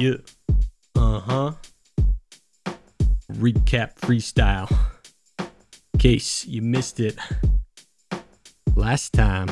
Yeah. Uh huh. Recap freestyle. Case you missed it. Last time.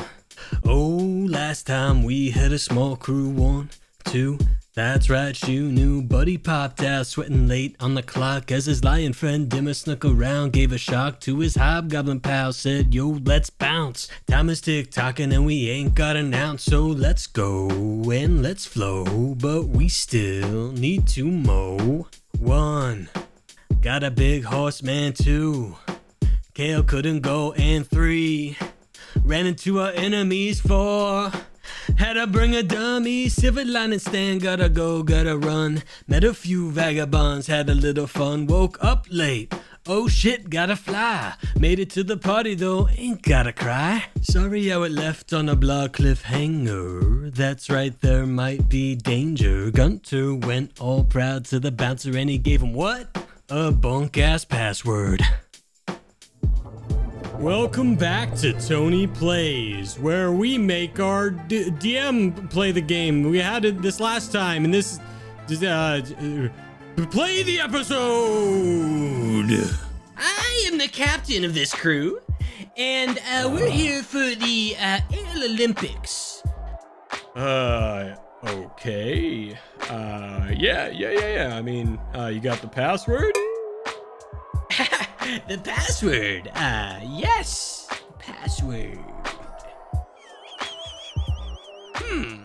Oh, last time we had a small crew. One, two. That's right, you knew. Buddy popped out, sweating late on the clock as his lion friend Dimmer snuck around, gave a shock to his hobgoblin pal, said, Yo, let's bounce. Time is tick tocking and we ain't got an ounce, so let's go and let's flow. But we still need to mow. One, got a big horse man, two. Kale couldn't go, and three. Ran into our enemies, four. Had to bring a dummy, silver lining stand, gotta go, gotta run. Met a few vagabonds, had a little fun, woke up late. Oh shit, gotta fly. Made it to the party though, ain't gotta cry. Sorry how it left on a blog cliffhanger. That's right, there might be danger. Gunter went all proud to the bouncer and he gave him what? A bunk ass password. Welcome back to Tony Plays, where we make our D- DM play the game. We had it this last time, and this, uh, play the episode. I am the captain of this crew, and uh, we're here for the uh, Ale Olympics. Uh, okay. Uh, yeah, yeah, yeah, yeah. I mean, uh, you got the password? The password. Uh, yes. Password. Hmm.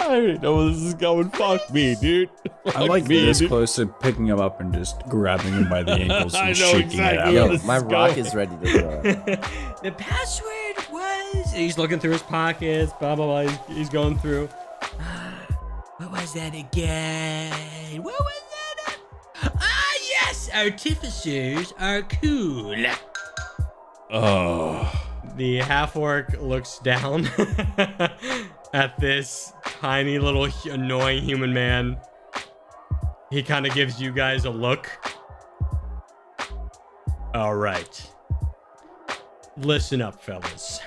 I already know where this is going. Fuck me, dude. Fuck I'm like me, this dude. close to picking him up and just grabbing him by the ankles I and know shaking exactly it out. Yo, my is rock going. is ready to go. The password was. He's looking through his pockets, blah, blah, blah. He's, he's going through. What was that again? What was that? Ah, yes. Artificers are cool. Oh, The half orc looks down at this tiny little annoying human man. He kind of gives you guys a look. All right. Listen up, fellas.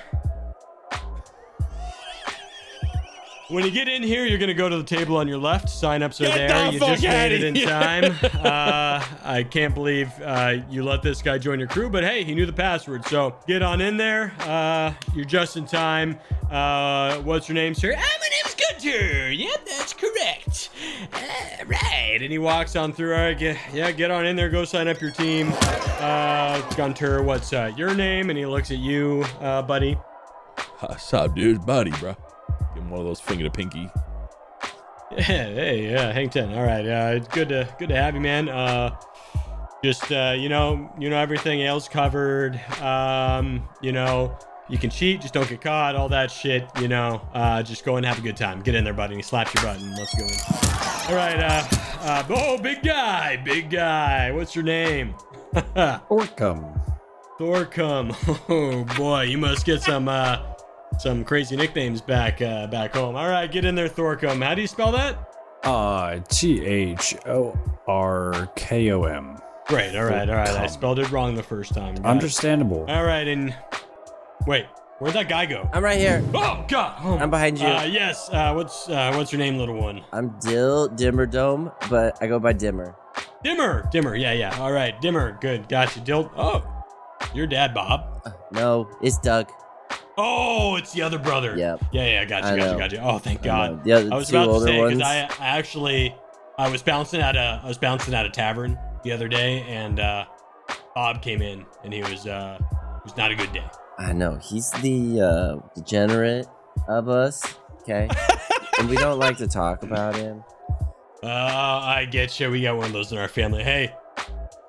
When you get in here, you're gonna go to the table on your left. Sign-ups are Get there. the you fuck just made it in here. time. uh, I can't believe uh, you let this guy join your crew, but hey, he knew the password. So get on in there. Uh, you're just in time. Uh, what's your name, sir? Ah, my name's Gunter. Yep, that's correct. Uh, right. And he walks on through. All right, get, yeah, get on in there. Go sign up your team. Uh, Gunter, what's uh, your name? And he looks at you, uh, buddy. what's up, dude? Buddy, bro. Give him one of those finger to pinky. Yeah, hey, yeah, Hang Ten. All right, uh, it's good to good to have you, man. Uh, just uh, you know, you know everything else covered. Um, you know, you can cheat, just don't get caught. All that shit, you know. Uh, just go and have a good time. Get in there, buddy. And he slaps your button. Let's go. In. All right. Uh, uh, oh, big guy, big guy. What's your name? Orcum. Thorkom. Oh boy, you must get some uh, some crazy nicknames back uh, back home. All right, get in there, Thorkom. How do you spell that? Uh, T H O R K O M. Great. All right. All right. I spelled it wrong the first time. Got it. Understandable. All right. And wait, where'd that guy go? I'm right here. Oh God. Oh, I'm behind you. Uh, yes. Uh, what's uh, what's your name, little one? I'm Dill Dimmer Dome, but I go by Dimmer. Dimmer. Dimmer. Yeah. Yeah. All right. Dimmer. Good. Gotcha. Dill. Oh, your dad, Bob. Uh, No, it's Doug. Oh, it's the other brother. Yep. Yeah. Yeah. Gotcha. I Gotcha. know. Gotcha. Oh, thank God. other I was about to say because I, I actually I was bouncing at a I was bouncing at a tavern the other day and uh, Bob came in and he was uh, it was not a good day. I know he's the uh, degenerate of us. Okay, and we don't like to talk about him. Uh, I get you. We got one of those in our family. Hey,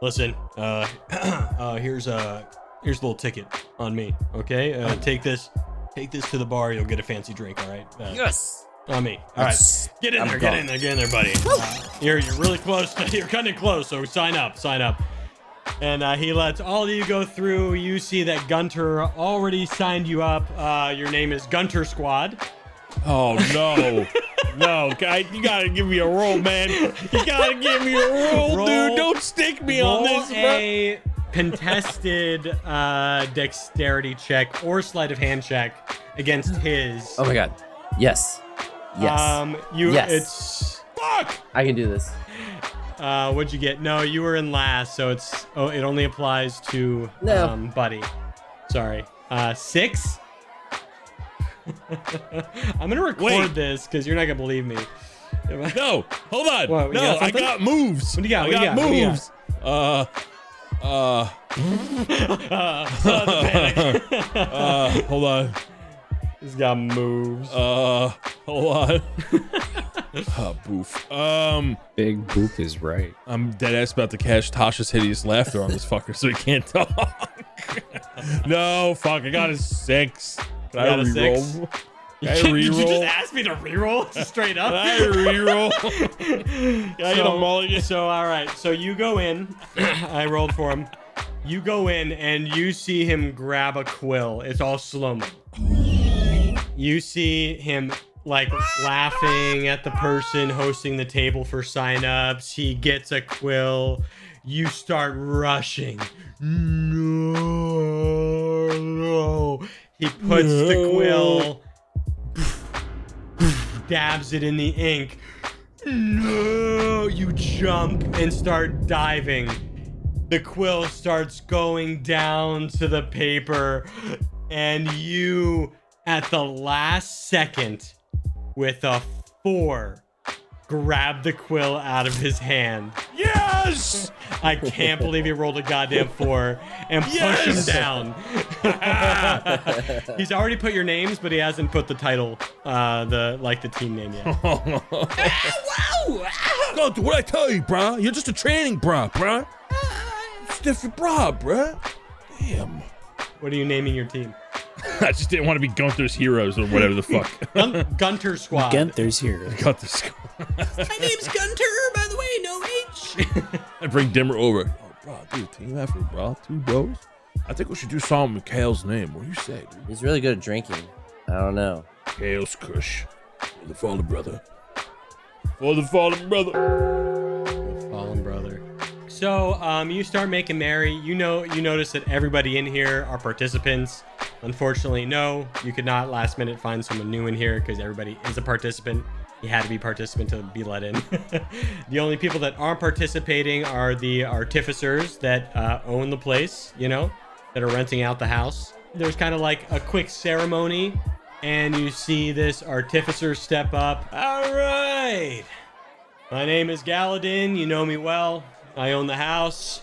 listen. Uh, uh, here's a here's a little ticket on me. Okay, uh, take this. Take this to the bar. You'll get a fancy drink. All right. Uh, Yes. On me. All right. Get in I'm there. Get in there. Get in there, buddy. Uh, you're you're really close. you're kind of close. So sign up. Sign up. And uh, he lets all of you go through. You see that Gunter already signed you up. Uh, your name is Gunter Squad. Oh no, no, guy, you gotta give me a roll, man. You gotta give me a roll, Roll- dude. Don't stick me on this, bro. a contested uh, dexterity check or sleight of hand check against his. Oh my god. Yes. Yes. Um, you. Yes. It's. Fuck Fuck! I can do this. Uh, what'd you get? No, you were in last, so it's oh, it only applies to No. um, Buddy. Sorry. Uh, six. I'm gonna record Wait. this because you're not gonna believe me. No, hold on. What, no, got I got moves. What do you got? I What do you got got? What do you got? moves. Uh, uh, uh, hold on. This guy moves. Uh, hold on. oh, boof. Um, Big Boop is right. I'm dead ass about to catch Tasha's hideous laughter on this fucker, so he can't talk. no, fuck. I got a six. Can I got a reroll? six? I Did you just ask me to reroll straight up? I reroll? I a mulligan? So all right, so you go in. I rolled for him. You go in and you see him grab a quill. It's all slow mo. You see him like laughing at the person hosting the table for signups. He gets a quill. You start rushing. No, no. He puts the quill, dabs it in the ink. No, you jump and start diving. The quill starts going down to the paper, and you, at the last second, with a four, grab the quill out of his hand. Yes! I can't believe he rolled a goddamn four and push him down. He's already put your names, but he hasn't put the title, uh, the like the team name yet. Wow! Go do what I tell you, bruh. You're just a training bra, bruh. It's different bra, bruh. Damn. What are you naming your team? I just didn't want to be Gunther's heroes or whatever the fuck. Gun- Gunter Squad. Gunther's here. Gunther's. My name's Gunter, by the way, no H. I bring Dimmer over. Oh, bro, dude, team effort, bro. Two bros. I think we should do something with Kale's name. What do you say, dude? He's really good at drinking. I don't know. Kale's Kush. For the fallen brother. For the fallen brother. The Fallen brother. So, um, you start making merry. You know, you notice that everybody in here are participants. Unfortunately, no, you could not last minute find someone new in here because everybody is a participant. You had to be participant to be let in. the only people that aren't participating are the artificers that uh, own the place. You know, that are renting out the house. There's kind of like a quick ceremony, and you see this artificer step up. All right. My name is Galadin. You know me well. I own the house.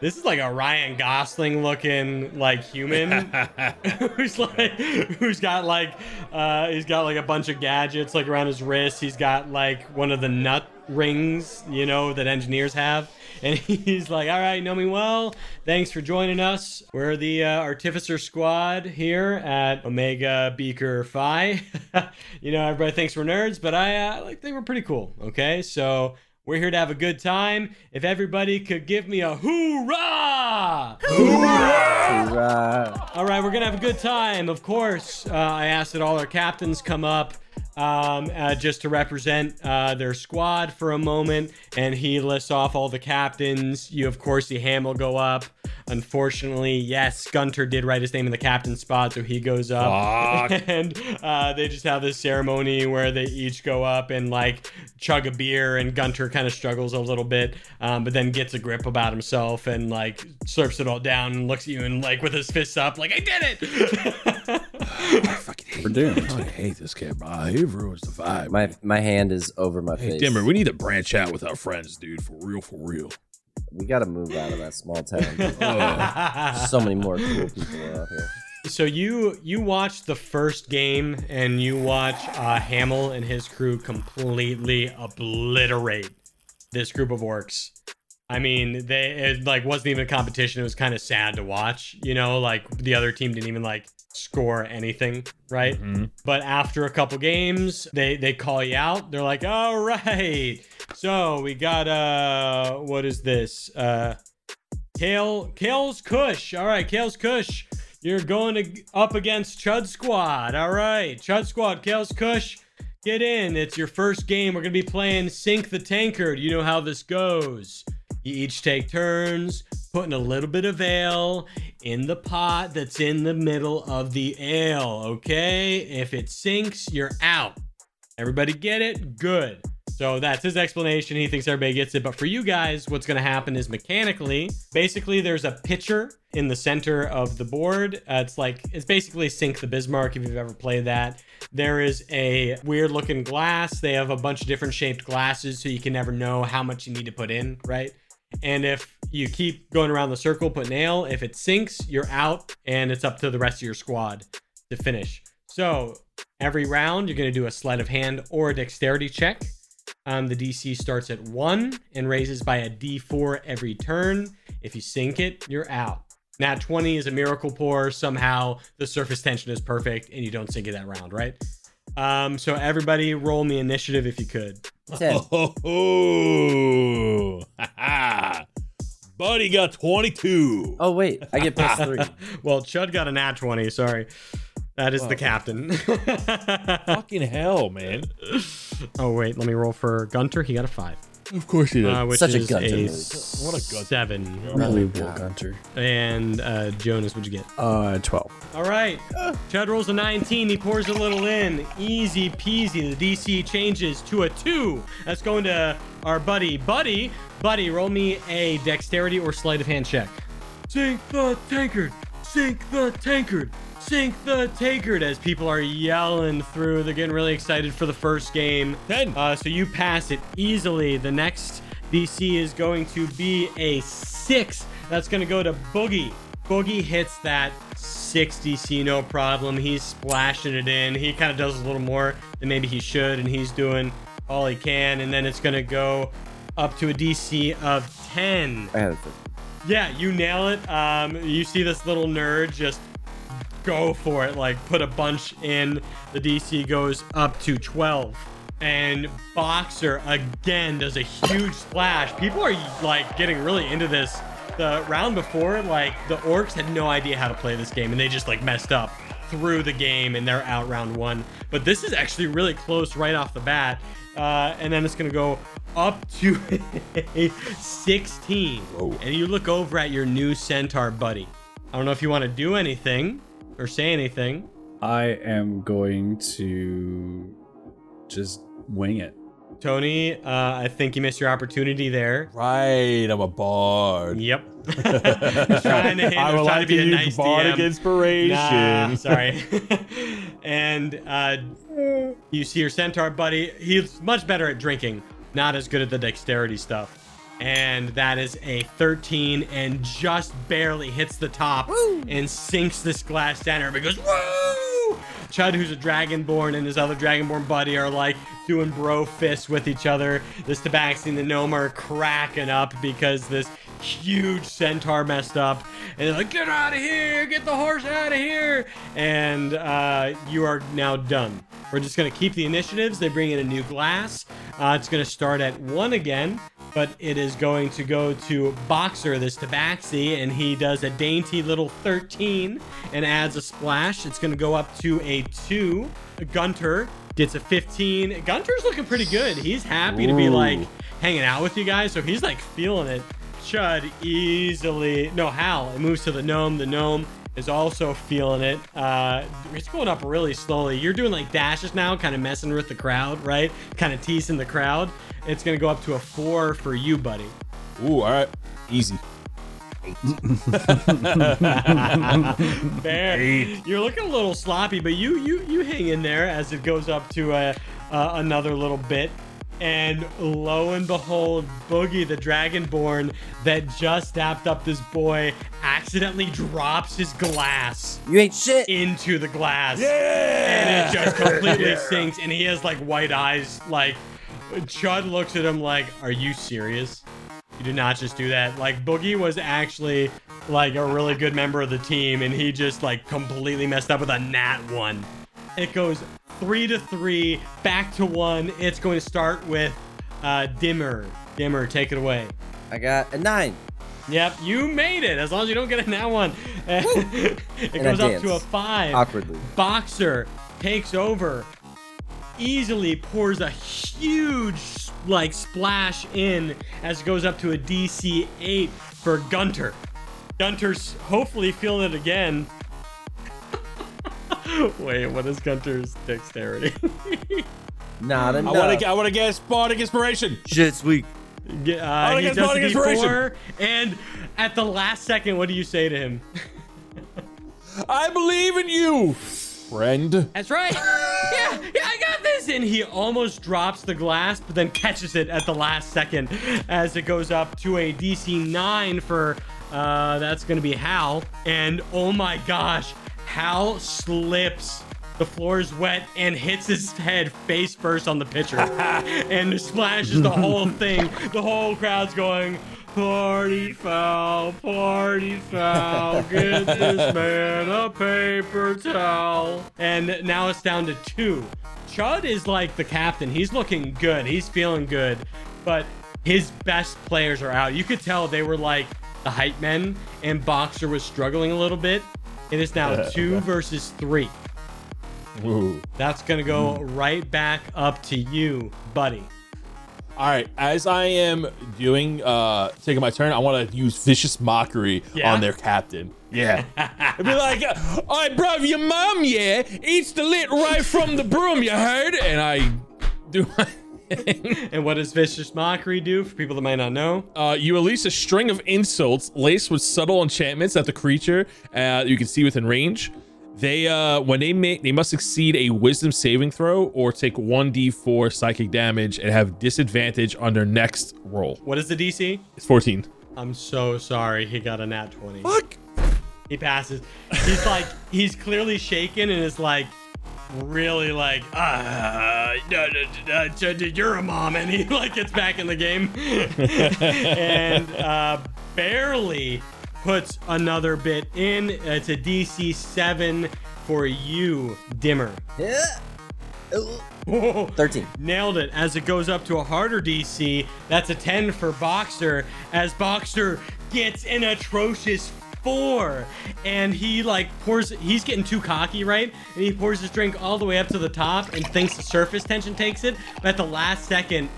This is like a Ryan Gosling looking like human who's like who's got like uh he's got like a bunch of gadgets like around his wrist. He's got like one of the nut rings, you know, that engineers have. And he's like, "All right, know me well. Thanks for joining us. We're the uh, Artificer Squad here at Omega Beaker Phi. you know, everybody thinks we're nerds, but I uh, like think we're pretty cool. Okay, so we're here to have a good time. If everybody could give me a hoorah! Hoorah. All right, we're gonna have a good time. Of course, uh, I asked that all our captains come up um, uh, just to represent uh, their squad for a moment, and he lists off all the captains. You, of course, see Hamill go up. Unfortunately, yes, Gunter did write his name in the captain spot, so he goes up. Fuck. and uh, they just have this ceremony where they each go up and like chug a beer, and Gunter kind of struggles a little bit, um, but then gets a grip about himself and like slurps it all down and looks at you and like with his fists up, like I did it. We're doomed. I hate this kid, bro. He ruins the vibe. My my hand is over my hey, face. Dimmer, we need to branch out with our friends, dude. For real, for real. We gotta move out of that small town. Ugh. so many more cool people out here. So you you watch the first game and you watch uh, Hamill and his crew completely obliterate this group of orcs. I mean, they it like wasn't even a competition. It was kind of sad to watch. You know, like the other team didn't even like score anything, right? Mhm. But after a couple games, they they call you out. They're like, "All right, so we got uh, what is this? Uh, Kale Kale's Kush. All right, Kale's Kush. You're going to, up against Chud Squad. All right, Chud Squad, Kale's Kush. Get in. It's your first game. We're gonna be playing Sink the Tankard. You know how this goes. You each take turns putting a little bit of ale in the pot that's in the middle of the ale. Okay, if it sinks, you're out. Everybody get it? Good. So that's his explanation. He thinks everybody gets it. But for you guys, what's going to happen is mechanically, basically, there's a pitcher in the center of the board. Uh, it's like, it's basically Sink the Bismarck if you've ever played that. There is a weird looking glass. They have a bunch of different shaped glasses, so you can never know how much you need to put in, right? And if you keep going around the circle, put nail, if it sinks, you're out, and it's up to the rest of your squad to finish. So every round, you're going to do a sleight of hand or a dexterity check. Um, the DC starts at one and raises by a D4 every turn. If you sink it, you're out. Nat 20 is a miracle pour. Somehow the surface tension is perfect and you don't sink it that round, right? Um, so everybody roll me initiative if you could. Ten. Oh, buddy got 22. Oh wait, I get plus three. well, Chud got a nat 20. Sorry. That is the captain. Fucking hell, man. oh, wait. Let me roll for Gunter. He got a five. Of course he did. Uh, which Such a is Gunter a move. What a Gunter. seven. Unbelievable, God. Gunter. And uh, Jonas, what'd you get? Uh, 12. All right. Chud rolls a 19. He pours a little in. Easy peasy. The DC changes to a 2. That's going to our buddy. Buddy, buddy, roll me a dexterity or sleight of hand check. Sink the tankard. Sink the tankard. Sink the tankard as people are yelling through. They're getting really excited for the first game. 10. Uh, so you pass it easily. The next DC is going to be a six. That's going to go to Boogie. Boogie hits that 60 C no problem. He's splashing it in. He kind of does a little more than maybe he should, and he's doing all he can. And then it's going to go up to a DC of 10. I had a. Yeah, you nail it. Um, you see this little nerd just go for it, like put a bunch in. The DC goes up to 12. And Boxer again does a huge splash. People are like getting really into this. The round before, like the orcs had no idea how to play this game and they just like messed up through the game and they're out round one. But this is actually really close right off the bat. Uh, and then it's gonna go up to 16. And you look over at your new centaur buddy. I don't know if you want to do anything or say anything. I am going to just wing it. Tony, uh, I think you missed your opportunity there. Right, I'm a bard. Yep. Just trying to, I I would was trying like to be to a nice bardic DM. inspiration. Nah, sorry. and uh, you see your centaur buddy. He's much better at drinking, not as good at the dexterity stuff. And that is a 13 and just barely hits the top and sinks this glass down. Everybody goes, woo! Chud, who's a dragonborn, and his other dragonborn buddy are like doing bro fists with each other. This Tabaxi and the gnome are cracking up because this huge centaur messed up. And they're like, get out of here, get the horse out of here. And uh, you are now done. We're just going to keep the initiatives. They bring in a new glass. Uh, it's going to start at one again, but it is going to go to Boxer, this Tabaxi, and he does a dainty little 13 and adds a splash. It's going to go up to a 2. Gunter gets a 15. Gunter's looking pretty good. He's happy to be like hanging out with you guys, so he's like feeling it. Chud easily. No, Hal. It moves to the gnome. The gnome is also feeling it. Uh, it's going up really slowly. You're doing like dashes now, kind of messing with the crowd, right? Kind of teasing the crowd. It's gonna go up to a four for you, buddy. Ooh, all right. Easy. Fair. You're looking a little sloppy, but you you you hang in there as it goes up to a, uh, another little bit. And lo and behold, Boogie the Dragonborn that just dapped up this boy accidentally drops his glass You ain't shit. into the glass. Yeah. And it just completely sinks, and he has like white eyes. Like, Chud looks at him like, Are you serious? You did not just do that. Like, Boogie was actually like a really good member of the team, and he just like completely messed up with a nat one. It goes three to three, back to one. It's going to start with uh, Dimmer. Dimmer, take it away. I got a nine. Yep, you made it. As long as you don't get a nat one, it And goes up to a five. Awkwardly. Boxer takes over, easily pours a huge like splash in as it goes up to a DC 8 for Gunter. Gunter's hopefully feeling it again. Wait, what is Gunter's dexterity? Not I enough. want to. I want to guess Bardic inspiration. Shit's weak. Ge- Uh, he guess does Bardic the Inspiration. D4, and at the last second, what do you say to him? I believe in you, friend. That's right. yeah, yeah, I got And he almost drops the glass, but then catches it at the last second as it goes up to a DC 9 for, uh, that's going to be Hal. And oh my gosh, Hal slips. The floor is wet and hits his head face first on the pitcher and splashes the whole thing. The whole crowd's going, Party foul, party foul, get this man a paper towel. And now it's down to two. Chud is like the captain. He's looking good. He's feeling good. But his best players are out. You could tell they were like the hype men, and Boxer was struggling a little bit. It is now two versus three. Ooh. That's going to go right back up to you, buddy. All right, as I am doing, uh, taking my turn, I want to use vicious mockery Yeah? on their captain. Yeah, I'd be like, "All right, bro, your mom, yeah, eats the lit right from the broom. You heard?" And I do. My And what does Vicious Mockery do for people that might not know? uh, you release a string of insults laced with subtle enchantments that the creature uh, you can see within range. They uh, when they make they must succeed a Wisdom saving throw or take one d4 psychic damage and have disadvantage on their next roll. What is the DC? It's 14. I'm so sorry. He got a nat 20. Fuck. He passes. He's like, he's clearly shaken and is like, really like, uh, you're a mom. And he like gets back in the game and uh, barely puts another bit in. It's a DC 7 for you, Dimmer. Yeah. Ooh. Whoa. 13. Nailed it. As it goes up to a harder DC, that's a 10 for Boxer. As Boxer gets an atrocious four, and he like pours. He's getting too cocky, right? And he pours his drink all the way up to the top and thinks the surface tension takes it. But at the last second,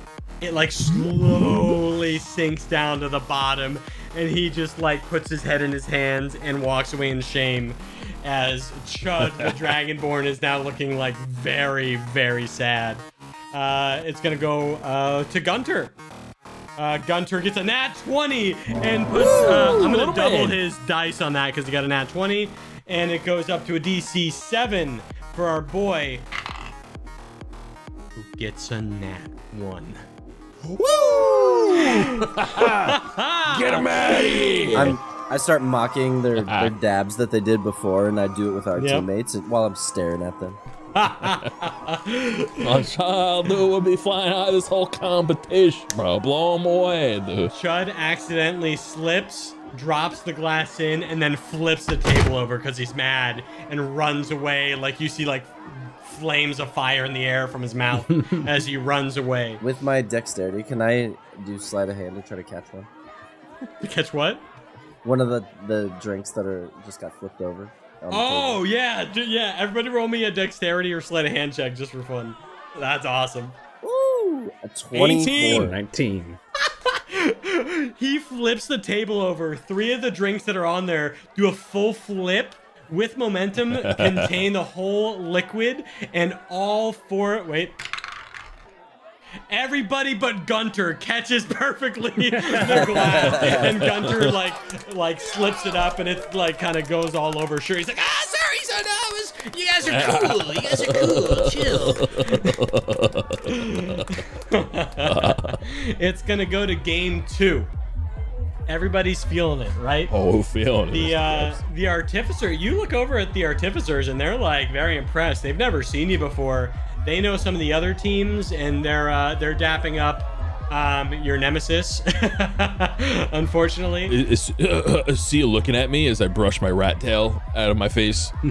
it like slowly sinks down to the bottom, and he just like puts his head in his hands and walks away in shame. As Chud, the Dragonborn, is now looking like very, very sad. Uh, it's gonna go uh, to Gunter. Uh, Gunter gets a nat 20 and puts. Uh, I'm gonna double his dice on that because he got a nat 20, and it goes up to a DC 7 for our boy, who gets a nat 1. Get him out of here. I'm, I start mocking their, their dabs that they did before, and I do it with our Yep. teammates while I'm staring at them. My child dude, will be flying out of this whole competition, bro. Blow him away, dude. Chud accidentally slips, drops the glass in, and then flips the table over because he's mad and runs away. Like you see, like flames of fire in the air from his mouth as he runs away. With my dexterity, can I do sleight of hand to try to catch one? Catch what? One of the, the drinks that are just got flipped over. Oh table. yeah, d- yeah. Everybody roll me a dexterity or sleight of hand check just for fun. That's awesome. Woo! A 24. 19. he flips the table over. Three of the drinks that are on there do a full flip with momentum, contain the whole liquid, and all four. Wait. Everybody but Gunter catches perfectly the glass, and Gunter like like slips it up, and it like kind of goes all over. Sure, he's like, ah, sorry, son, I was. You guys are cool. You guys are cool. Chill. it's gonna go to game two. Everybody's feeling it, right? Oh, feeling it. The uh, the artificer. You look over at the artificers, and they're like very impressed. They've never seen you before. They know some of the other teams, and they're uh, they're dapping up um, your nemesis. Unfortunately, Is, is, is she looking at me as I brush my rat tail out of my face?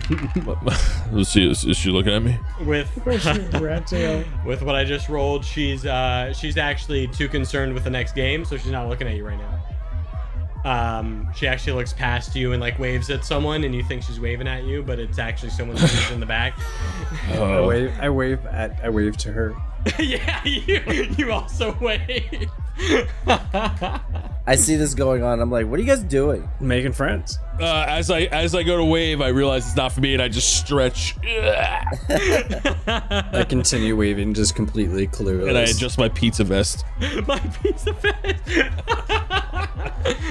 is, she, is, is she looking at me? with Rat tail. with what I just rolled, she's uh, she's actually too concerned with the next game, so she's not looking at you right now. Um, she actually looks past you and like waves at someone, and you think she's waving at you, but it's actually someone who's in the back. I Oh, wave. I wave at. I wave to her. yeah, you you also wave. I see this going on. I'm like, what are you guys doing? Making friends. Uh, as I as I go to wave, I realize it's not for me, and I just stretch. I continue waving just completely clueless. and I adjust my pizza vest. my pizza vest.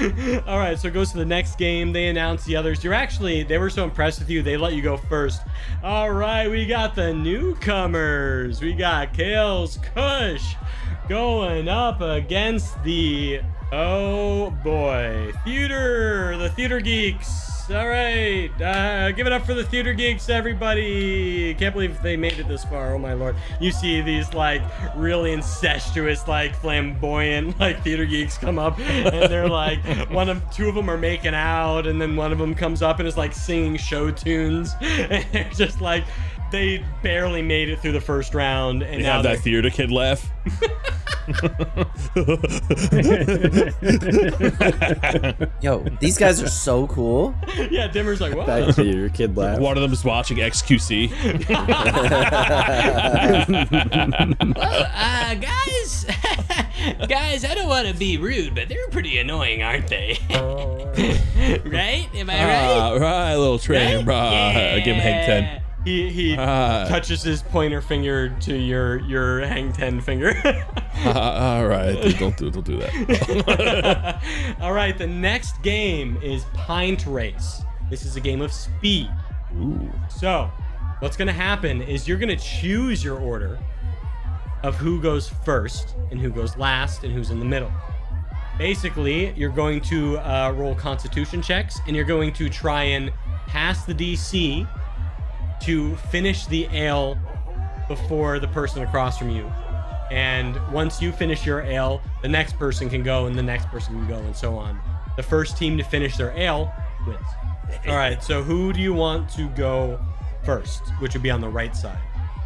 All right, so it goes to the next game. They announce the others. You're actually, they were so impressed with you, they let you go first. All right, we got the newcomers. We got Kale's Kush going up against the, oh boy, Theater, the Theater Geeks. All right, uh, give it up for the theater geeks, everybody. Can't believe they made it this far. Oh my lord! You see these like really incestuous, like flamboyant, like theater geeks come up, and they're like one of two of them are making out, and then one of them comes up and is like singing show tunes, and they're just like they barely made it through the first round, and You now have that theater kid laugh. Yo, these guys are so cool. yeah. Dimmer's like what? That theater kid laugh. One of them is watching XQC. Uh, guys, guys, I don't want to be rude, but they're pretty annoying, aren't they? right? Am I right? Ah, right, little train, Right? bro. Uh, Give him Hang 10. He he Ah. touches his pointer finger to your your hang ten finger. Ah, all right, don't do don't do that. All right, the next game is Pint Race. This is a game of speed. Ooh. So, what's going to happen is you're going to choose your order of who goes first and who goes last and who's in the middle. Basically, you're going to uh, roll constitution checks and you're going to try and pass the DC to finish the ale before the person across from you. And once you finish your ale, the next person can go and the next person can go and so on. The first team to finish their ale wins. All right, so who do you want to go first, which would be on the right side?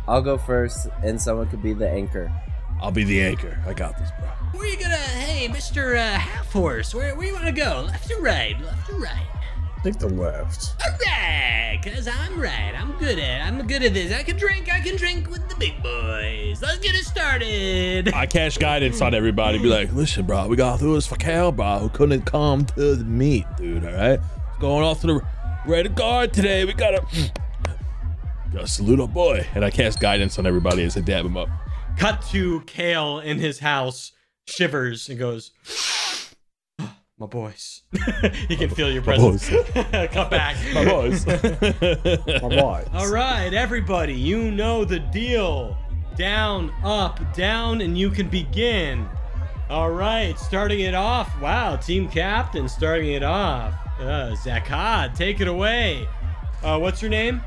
I'll go first, and someone could be the anchor. I'll be the anchor. I got this, bro. Where you gonna? Hey, Mister uh, Half Horse, where where you wanna go? Left or right? Left or right? Take the left. Alright, cause I'm right. I'm good at I'm good at this. I can drink, I can drink with the big boys. Let's get it started. I cash guidance on everybody. Be like, listen, bro, we got through this for Cal, bro, who couldn't come to the meet, dude. All right, going off to the red guard today. We gotta gotta salute our boy. And I cast guidance on everybody as I dab him up. Cut to Kale in his house, shivers and goes, "My boys." you can feel your presence. Cut back. My boys. My boys. All right, everybody, you know the deal. Down, up, down, and you can begin. All right, starting it off. Wow, team captain starting it off. Uh, Zakad, take it away. Uh, what's your name?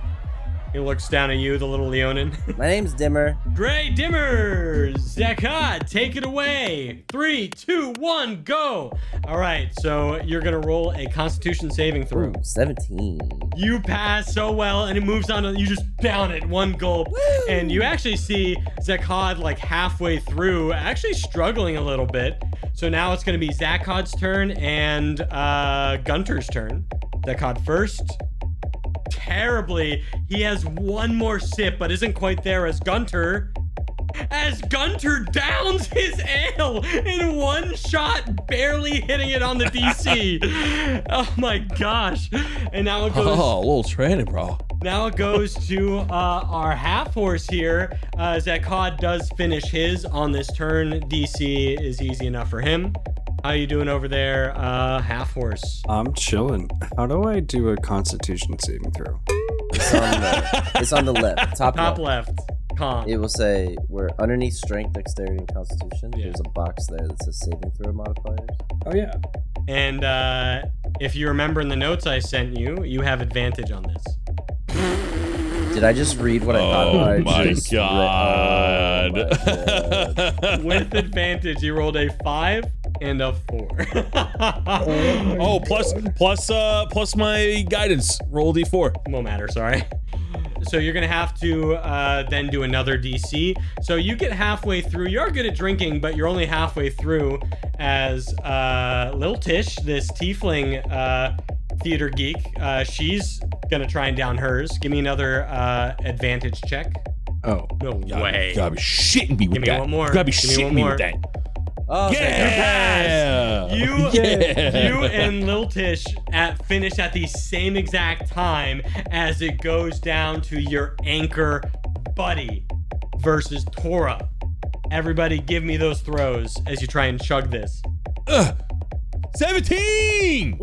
He looks down at you, the little Leonin. My name's Dimmer. Gray Dimmer, Zakad, take it away. Three, two, one, go. All right, so you're gonna roll a Constitution saving throw. Ooh, 17. You pass so well, and it moves on. You just down it one gulp, and you actually see Zakhad like halfway through, actually struggling a little bit. So now it's going to be Zakhad's turn and uh, Gunter's turn. Zakhad first. Terribly, he has one more sip, but isn't quite there as Gunter. As Gunter downs his ale in one shot, barely hitting it on the DC. oh my gosh! And now it goes. oh, a little training, bro. Now it goes to uh, our half horse here. Uh, Zakad does finish his on this turn. DC is easy enough for him. How you doing over there, uh, half horse? I'm chilling. How do I do a constitution saving throw? It's on the, it's on the left. Top, Top left. left, con. It will say we're underneath strength, dexterity, and constitution. Yeah. There's a box there that says saving throw modifiers. Oh yeah. And uh, if you remember in the notes I sent you, you have advantage on this. Did I just read what I thought? Oh I my just read? Oh my god. God. With advantage, you rolled a five and a four. oh, plus plus uh plus my guidance. Roll d4. won't matter sorry so you're gonna have to uh, then do another dc so you get halfway through you're good at drinking but you're only halfway through as uh, lil tish this tiefling uh, theater geek uh, she's gonna try and down hers give me another uh, advantage check Oh. no way Gotta be shitting me with Give me that. one more. Gotta be Give me shitting one me more. with that. Oh, thank Yeah. You, Yeah. you and Lil Tish at finish at the same exact time as it goes down to your anchor buddy versus Tora. Everybody, give me those throws as you try and chug this. Ugh. 17.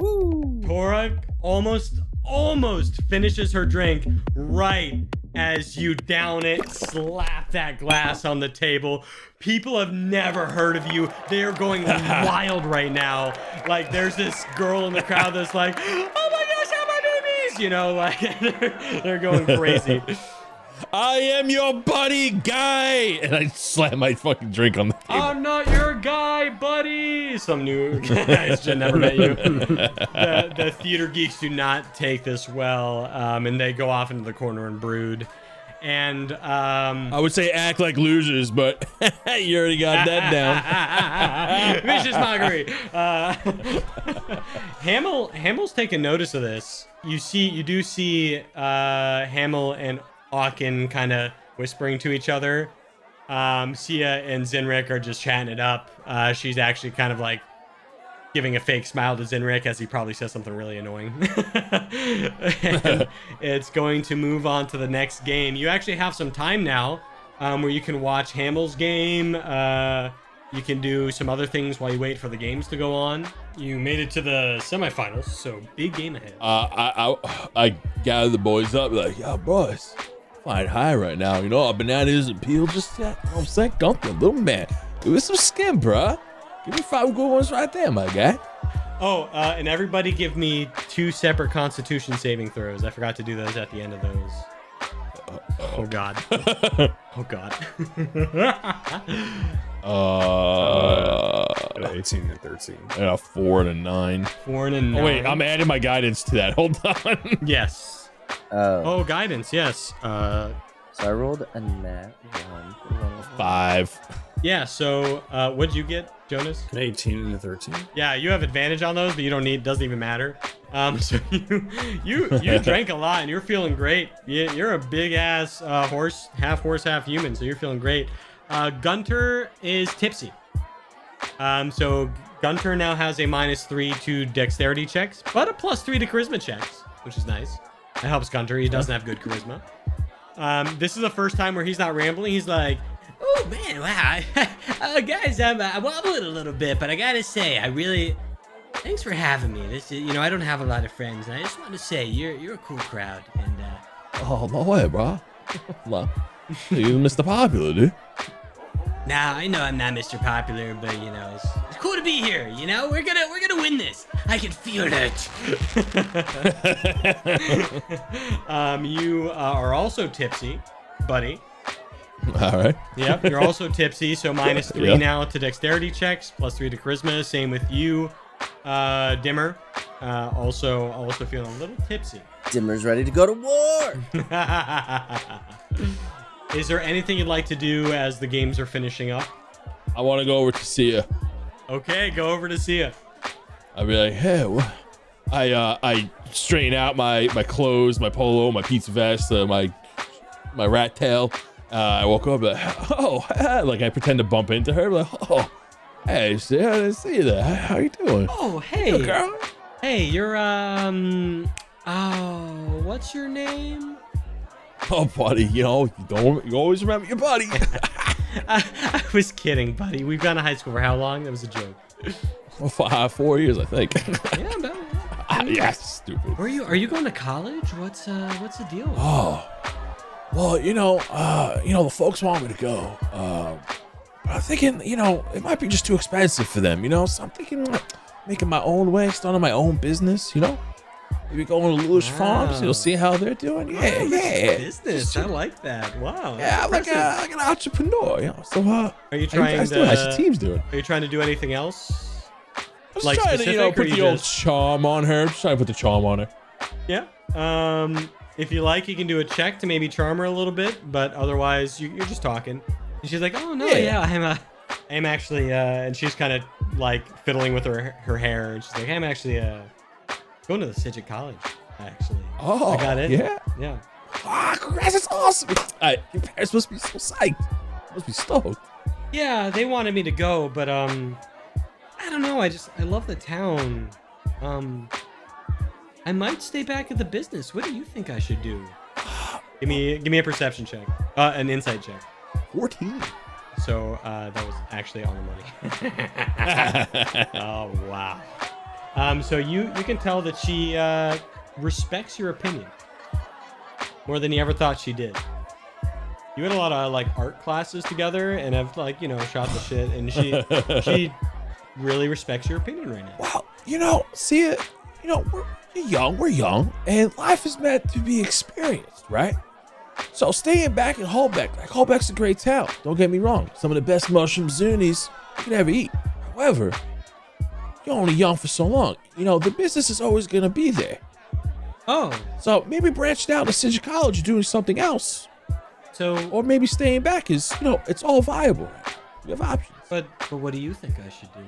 Tora almost, almost finishes her drink right as you down it, slap that glass on the table. People have never heard of you. They are going wild right now. Like, there's this girl in the crowd that's like, oh my gosh, how my babies? You know, like, they're, they're going crazy. I am your buddy, guy. And I slam my fucking drink on the table. I'm not your guy, buddy. Some new guys should never met you. The, the theater geeks do not take this well, um, and they go off into the corner and brood. And um, I would say act like losers, but you already got that down. Vicious mockery. Uh, Hamill Hamill's taking notice of this. You see, you do see uh, Hamill and Aachen kind of whispering to each other. Um, Sia and Zinric are just chatting it up. Uh, she's actually kind of like giving a fake smile to Zinric as he probably says something really annoying. it's going to move on to the next game. You actually have some time now um, where you can watch Hamill's game. Uh, you can do some other things while you wait for the games to go on. You made it to the semifinals, so big game ahead. Uh, I, I I gather the boys up like, yo, boys, flying high right now. You know, our banana isn't peeled just yet. You know I'm saying? Gunther, little man, me some skin, bruh. Give me five good ones right there, my guy. Oh, uh, and everybody give me two separate Constitution saving throws. I forgot to do those at the end of those. Oh God. oh God. Uh, At 18 and 13. I got four and a nine. Four and a nine. Oh wait, I'm adding my guidance to that. Hold on. Yes. Oh, Oh, guidance. Yes. Uh, so I rolled a nat one. for one of them. Five. yeah. So, uh, what'd you get, Jonas? An 18 and a 13. Yeah, you have advantage on those, but you don't need. Doesn't even matter. Um, so you you you drank a lot and you're feeling great. You, you're a big ass uh, horse, half horse, half human, so you're feeling great. Uh, Gunter is tipsy. Um, so Gunter now has a minus three to dexterity checks, but a plus three to charisma checks, which is nice. That helps Gunter. He doesn't have good charisma. Um, this is the first time where he's not rambling. He's like, Oh man, wow, uh, guys, I'm uh, wobbling a little bit, but I gotta say, I really thanks for having me. This, is, you know, I don't have a lot of friends, and I just want to say you're you're a cool crowd, and uh, Oh no way, bro. Well, you Mr. Popular, dude. now I know I'm not Mr. Popular, but you know, it's, it's cool to be here. You know, we're gonna we're gonna win this. I can feel it. um, you uh, are also tipsy, buddy. All right. Yep, you're also tipsy, so minus three Yeah. now to dexterity checks, plus three to charisma. Same with you, uh, Dimmer. Uh, also, also feeling a little tipsy. Dimmer's ready to go to war. Is there anything you'd like to do as the games are finishing up? I want to go over to see you. Okay, go over to Sia. I'd be like, hey, wha- I uh, I straighten out my my clothes, my polo, my pizza vest, uh, my my rat tail. Uh, I walk up like, oh, like I pretend to bump into her, like, oh, hey, see, I didn't see you there. How you doing, Oh, hey, girl? hey, you're um, oh, what's your name? Oh, buddy, you know, you don't you always remember your buddy. I, I was kidding, buddy. We've gone to high school for how long? That was a joke. Five, four years, I think. Yeah, about. ah, yes, stupid. Where are you? Are you going to college? What's uh, what's the deal? Oh, well, you know, uh, you know, the folks want me to go. But I'm thinking, you know, it might be just too expensive for them. You know, so I'm thinking like, making my own way, starting my own business. You know, maybe going to Lewis Farms. You'll see how they're doing. Yeah, Oh, yeah, business. I like that. Wow. yeah. I'm like, a, like an entrepreneur. You know, so uh, Are you how you trying to? doing? How's your team's doing? Are you trying to do anything else? I'm just Like trying to, you know, put you the old charm on her. Just trying to put the charm on her. Yeah. Um, if you like, you can do a check to maybe charm her a little bit, but otherwise, you, you're just talking. And she's like, "Oh no, Yeah. yeah, I'm uh, I'm actually," uh, and she's kind of like fiddling with her her hair, and she's like, "I'm actually uh, going to the Sidget College, actually." Oh, I got it. Yeah. Yeah. Ah, congrats! It's awesome. Uh, your parents must be so psyched. Must be stoked. Yeah, they wanted me to go, but um, I don't know. I just I love the town. Um, I might stay back at the business. What do you think I should do? Give me give me a perception check, uh, an insight check. 14. So uh, that was actually on the money. oh wow. Um, so you you can tell that she uh, respects your opinion more than you ever thought she did. You had a lot of like art classes together and have like you know shot the shit, and she she really respects your opinion right now. Wow, you know, see it, you know, we're young, we're young, and life is meant to be experienced, right? So staying back in Holbeck, like Holbeck's a great town. Don't get me wrong. Some of the best mushroom zunis you could ever eat. However, you're only young for so long. You know, the business is always gonna be there. Oh, So maybe branching out to Cincinnati College, doing something else, so or maybe staying back is, you know, it's all viable. You have options. but but what do you think I should do?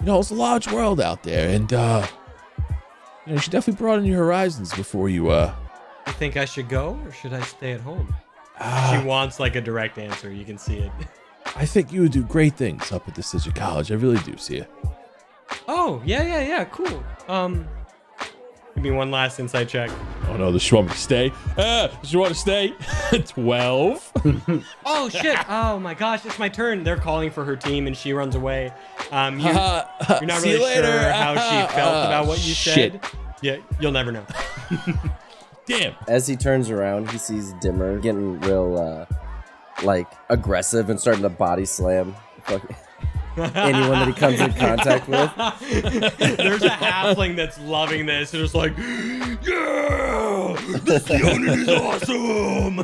You know, it's a large world out there, and uh, you know, you should definitely broaden your horizons before you uh. You think I should go or should I stay at home? ah, She wants like a direct answer. You can see it. I think you would do great things up at the Cincinnati College. I really do see it. Oh yeah yeah yeah cool. Um, give me one last insight check. Oh no, does she want me to stay? Uh, does she want to stay? Twelve. Oh shit! Oh my gosh, it's my turn. They're calling for her team, and she runs away. Um, you, Uh, you're not really you sure how she felt Uh, about what you shit. said. Yeah, you'll never know. Damn. As he turns around, he sees Dimmer getting real, uh, like aggressive and starting to body slam fuck- anyone that he comes in contact with. There's a halfling that's loving this, and it's like, yeah, this unit is awesome.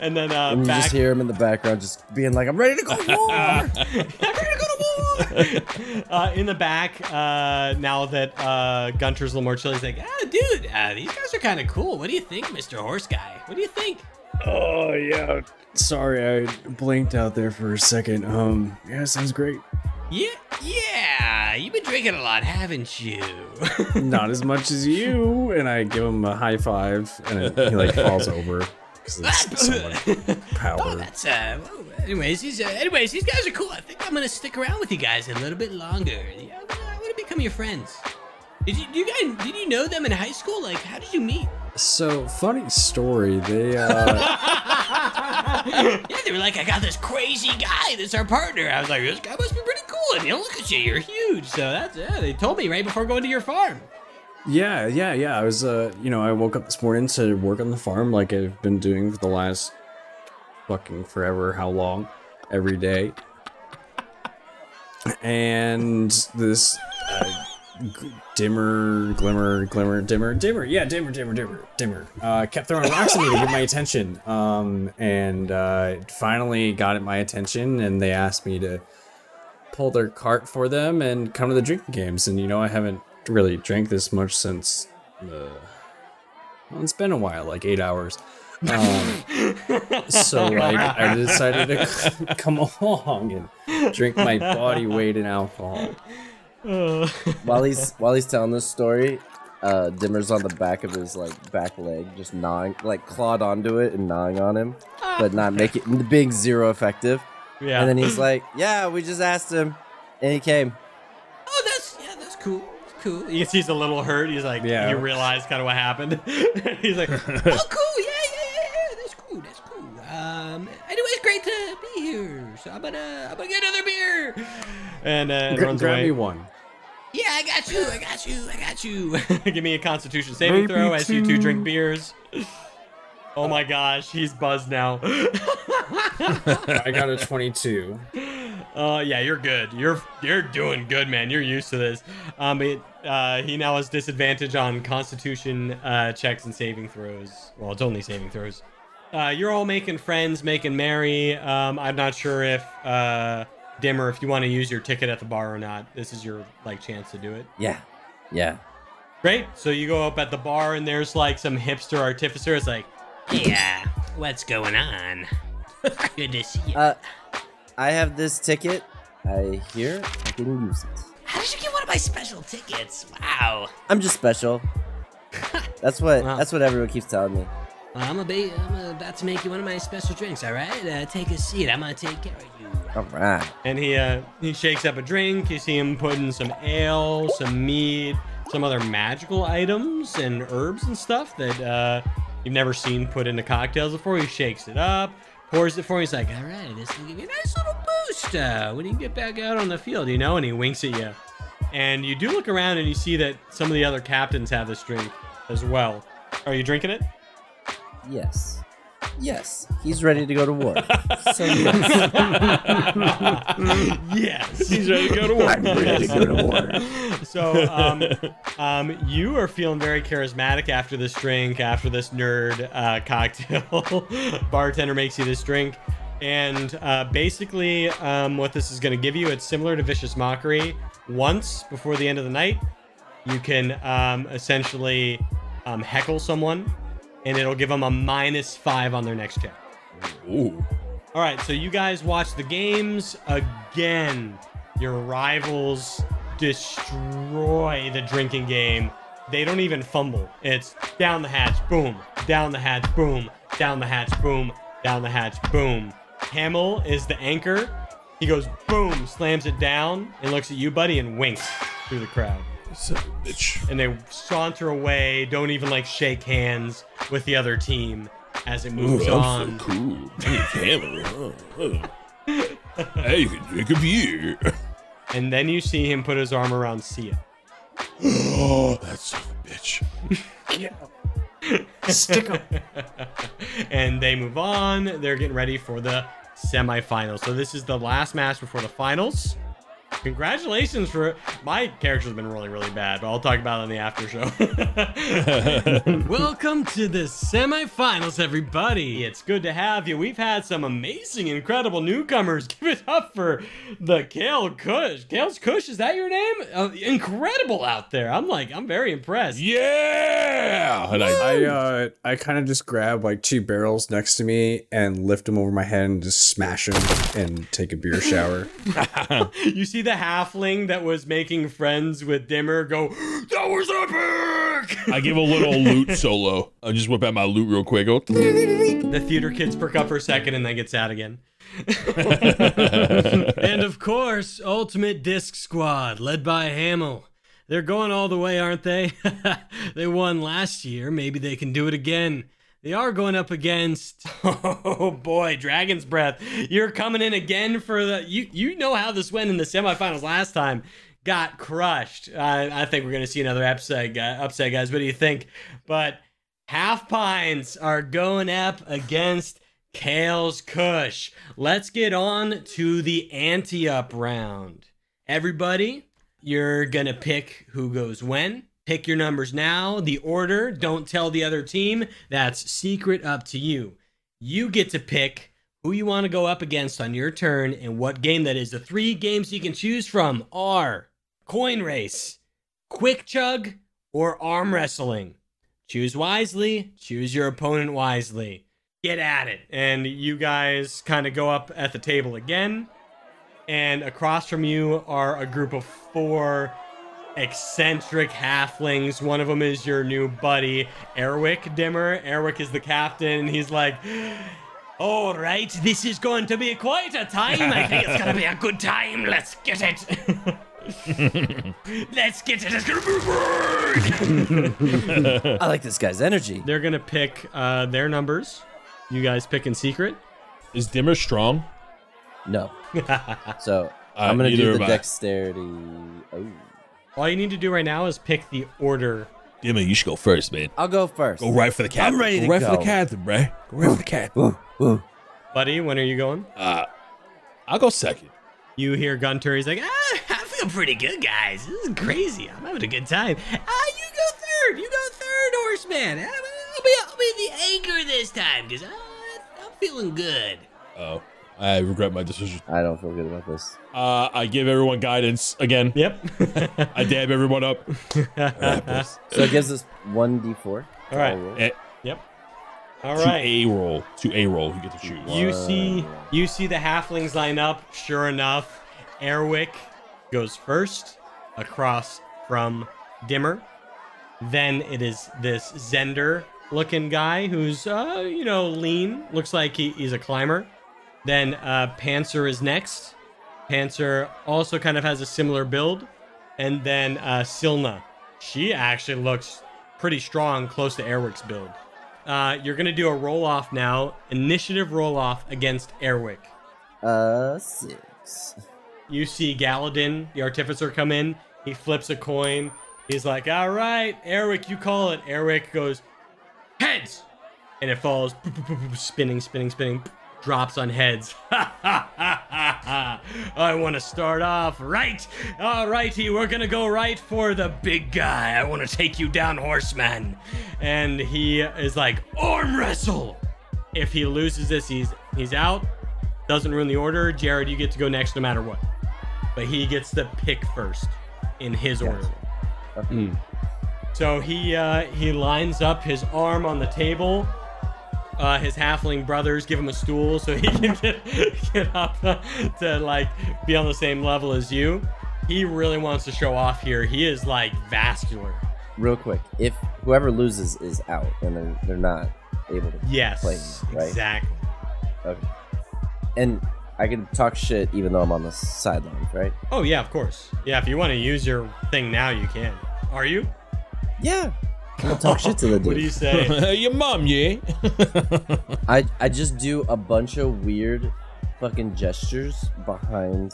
and then uh, And you back just hear him in the background, just being like, "I'm ready to go to war." I'm ready to go to war. uh, in the back, uh, now that uh, Gunter's a little more chill, he's like, ah, dude, uh, these guys are kind of cool. What do you think, Mr. Horse Guy? What do you think? Oh yeah. Sorry, I blinked out there for a second. Um, yeah, sounds great. Yeah, yeah. You've been drinking a lot, haven't you? Not as much as you. And I give him a high five, and it, he like falls over because it's so much power. oh, that's uh. well, anyways, these uh, anyways, these guys are cool. I think I'm gonna stick around with you guys a little bit longer. Yeah, gonna, I'm gonna become your friends. Did you, you guys? Did you know them in high school? Like, how did you meet? So funny story. They uh, yeah, they were like, I got this crazy guy that's our partner. I was like, this guy must be pretty cool. And you know, look at you, you're huge. So that's yeah. They told me right before going to your farm. yeah, yeah, yeah. I was uh, you know, I woke up this morning to work on the farm like I've been doing for the last fucking forever. How long? Every day. And this uh, g- dimmer, glimmer, glimmer, dimmer, dimmer. Yeah, dimmer, dimmer, dimmer, dimmer. Uh, kept throwing rocks at me to get my attention. Um, and uh, finally got at my attention, and they asked me to pull their cart for them and come to the drinking games. And you know, I haven't really drank this much since. Uh, well, it's been a while, like eight hours. Um, so like I decided to come along and drink my body weight in alcohol. while he's while he's telling this story, uh, Dimmer's on the back of his like back leg, just gnawing, like clawed onto it and gnawing on him, but not making it being zero effective. Yeah. And then he's like, "Yeah, we just asked him, and he came." Oh, that's yeah, that's cool. That's cool. you see he's a little hurt. He's like, Yeah. you realize kind of what happened. he's like, oh, cool. Yeah, yeah, yeah, yeah. That's cool. That's cool. Um. Anyways, great to be here. So I'm gonna I'm gonna get another beer. and uh, Gra- runs grab away. me one. Yeah, I got you. I got you. I got you. Give me a Constitution saving throw as you two drink beers. Oh my gosh, he's buzzed now. I got a 22. Uh, yeah, you're good. You're you're doing good, man. You're used to this. Um, but uh, he now has disadvantage on Constitution uh, checks and saving throws. Well, it's only saving throws. Uh, you're all making friends, making merry. Um, I'm not sure if uh, Dimmer, if you want to use your ticket at the bar or not. This is your like chance to do it. Yeah, yeah. Great. So you go up at the bar and there's like some hipster artificer. It's like, yeah. What's going on? Good to see you. Uh, I have this ticket. I hear I can use it. How did you get one of my special tickets? Wow. I'm just special. That's what Wow. that's what everyone keeps telling me. Well, I'm, a ba- I'm about to make you one of my special drinks, all right? Uh, take a seat. I'm going to take care of you. All right. And he uh, he shakes up a drink. You see him putting some ale, some mead, some other magical items and herbs and stuff that uh, you've never seen put into cocktails before. He shakes it up, pours it for you. He's like, "All right, this will give you a nice little boost uh, when you get back out on the field, you know." And he winks at you. And you do look around and you see that some of the other captains have this drink as well. Are you drinking it? Yes. Yes. He's ready to go to war. so yes. Yes. He's ready to go to war. ready to go to war. So, um, um, you are feeling very charismatic after this drink, after this nerd uh, cocktail. Bartender makes you this drink. And uh, basically, um, what this is going to give you, it's similar to Vicious Mockery. Once before the end of the night, you can um, essentially um, heckle someone, and it'll give them a minus five on their next check. Ooh. All right, so you guys watch the games again. Your rivals destroy the drinking game. They don't even fumble. It's down the hatch, boom, down the hatch, boom, down the hatch, boom, down the hatch, boom. Hamill is the anchor. He goes boom, slams it down, and looks at you, buddy, and winks through the crowd. Son of a bitch. And they saunter away, don't even like shake hands with the other team as it moves Ooh, on. I'm so cool. Hammer. huh? Huh. hey, you can drink a beer. And then you see him put his arm around Sia. Oh, that son of a bitch. Stick 'em. and they move on. They're getting ready for the semifinals. So this is the last match before the finals. Congratulations for my character's been rolling really bad, but I'll talk about it in the after show. Welcome to the semifinals, everybody. It's good to have you. We've had some amazing, incredible newcomers. Give it up for the Kale Kush. Kale's Kush, is that your name? Uh, incredible out there. I'm like, I'm very impressed. Yeah. And I, I uh I kind of just grab like two barrels next to me and lift them over my head and just smash them and take a beer shower. You see the halfling that was making friends with Dimmer go, that was epic! I give a little lute solo. I just whip out my lute real quick. Go. The theater kids perk up for a second and then get sad again. and of course, Ultimate Disc Squad, led by Hamill. They're going all the way, aren't they? they won last year. Maybe they can do it again. They are going up against oh boy, Dragon's Breath. You're coming in again for the you you know how this went in the semifinals last time. Got crushed. I, I think we're gonna see another upset, upset, guys. What do you think? But Half Pines are going up against Kale's Kush. Let's get on to the ante up round. Everybody, you're gonna pick who goes when. Pick your numbers now. The order, don't tell the other team. That's secret up to you. You get to pick who you want to go up against on your turn and what game that is. The three games you can choose from are Coin Race, Quick Chug, or Arm Wrestling. Choose wisely, choose your opponent wisely. Get at it. And you guys kind of go up at the table again. And across from you are a group of four eccentric halflings. One of them is your new buddy, Erwick Dimmer. Erwick is the captain. and He's like, all right, this is going to be quite a time. I think it's going to be a good time. Let's get it. Let's get it. It's going to be great. I like this guy's energy. They're going to pick uh, their numbers. You guys pick in secret. Is Dimmer strong? No. So Uh, I'm gonna do the dexterity. Oh. All you need to do right now is pick the order. Dimmer, you should go first, man. I'll go first. Go right for the captain. I'm ready go to right for go. the captain, bro. Go right for the captain. Ooh, ooh. Buddy, when are you going? Uh, I'll go second. You hear Gunter. He's like, ah, I feel pretty good, guys. This is crazy. I'm having a good time. Ah, you go third. You go third, horseman. Ah, I'll be, I'll be the anchor this time because I'm feeling good. Oh, I regret my decision. I don't feel good about this. Uh, I give everyone guidance again. Yep. I dab everyone up. So it gives us one d4. All right. Eh, yep. All right. to a roll. To a roll, you get to choose. You see, you see the halflings line up. Sure enough, Airwick goes first across from Dimmer. Then it is this Zender looking guy who's, uh, you know, lean. Looks like he, he's a climber. Then uh, Panzer is next. Panzer also kind of has a similar build. And then uh, Silna. She actually looks pretty strong, close to Airwick's build. Uh, you're going to do a roll off now. Initiative roll off against Airwick. Uh, six. You see Galadin, the artificer, come in. He flips a coin. He's like, all right, Eric, you call it. Eric goes, heads! And it falls, spinning, spinning, spinning, drops on heads. I want to start off right. All righty, we're going to go right for the big guy. I want to take you down, horseman. And he is like, arm wrestle! If he loses this, he's he's out. Doesn't ruin the order. Jared, you get to go next no matter what. But he gets the pick first in his order. Okay. So he uh, he lines up his arm on the table. Uh, his halfling brothers give him a stool so he can get, get up to like be on the same level as you. He really wants to show off here. He is like vascular. Real quick, if whoever loses is out and they're, they're not able to Yes, play, right? exactly. Okay. And I can talk shit even though I'm on the sidelines, right? Oh yeah, of course. Yeah, if you want to use your thing now, you can. Are you? Yeah. I'm gonna talk shit to the dude. What do you say? Your mom, yeah. I I just do a bunch of weird fucking gestures behind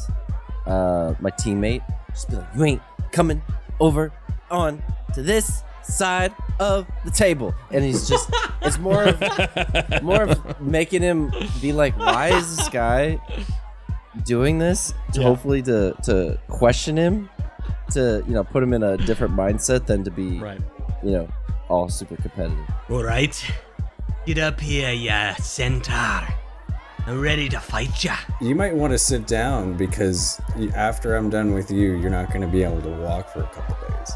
uh my teammate. Just be like, you ain't coming over on to this side of the table. And he's just it's more of more of making him be like, why is this guy doing this? To Yeah. hopefully to to question him, to you know, put him in a different mindset than to be right. You know, all super competitive. All right. Get up here, ya centaur. I'm ready to fight ya. You might want to sit down because after I'm done with you, you're not going to be able to walk for a couple days.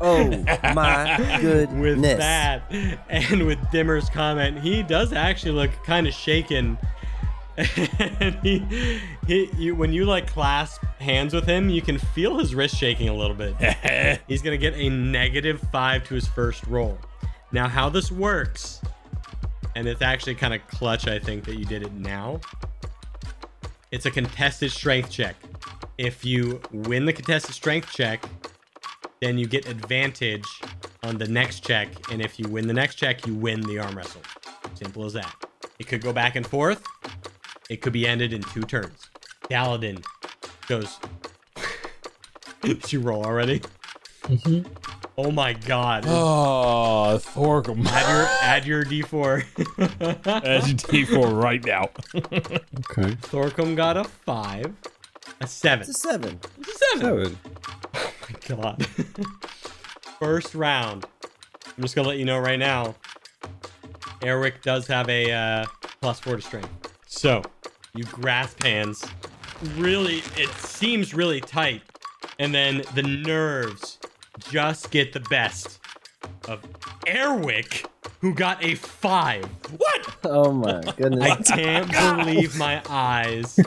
Oh my goodness! with that and with Dimmer's comment, he does actually look kind of shaken. and he, he, you, when you like clasp hands with him, you can feel his wrist shaking a little bit. He's gonna get a negative five to his first roll. Now, how this works, and it's actually kind of clutch, I think, that you did it now. It's a contested strength check. If you win the contested strength check, then you get advantage on the next check. And if you win the next check, you win the arm wrestle. Simple as that. It could go back and forth. It could be ended in two turns. Galadin goes. Did you roll already? Oh my god. Oh, Thorkom. Add your add your D4. add your D4 right now. Okay. Thorkom got a five. A seven. It's a seven. Seven. God. First round. I'm just gonna let you know right now. Eric does have a uh, plus four to strength. So you grasp hands. Really, it seems really tight, and then the nerves just get the best of Airwick, who got a five. What? Oh my goodness. I can't believe my eyes.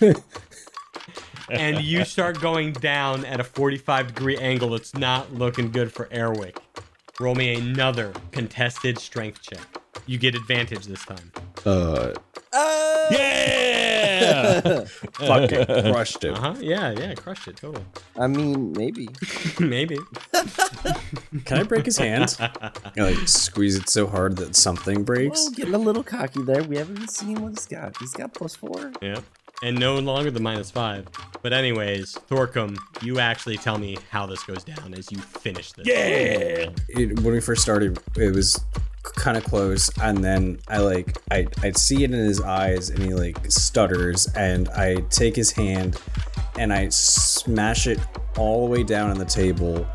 and you start going down at a 45 degree angle It's not looking good for Airwick. Roll me another contested strength check. You get advantage this time. Uh, Yeah! fucking crushed it. Uh huh. Yeah, yeah, crushed it. Totally. I mean, maybe. Maybe. Can I break his hand? I like squeeze it so hard that something breaks. Well, getting a little cocky there. We haven't even seen what he's got. He's got plus four. Yeah. And no longer the minus five. But, anyways, Thorkom, you actually tell me how this goes down as you finish this. yeah! it, when we first started, it was kind of close, and then I like I I see it in his eyes, and he like stutters, and I take his hand, and I smash it all the way down on the table.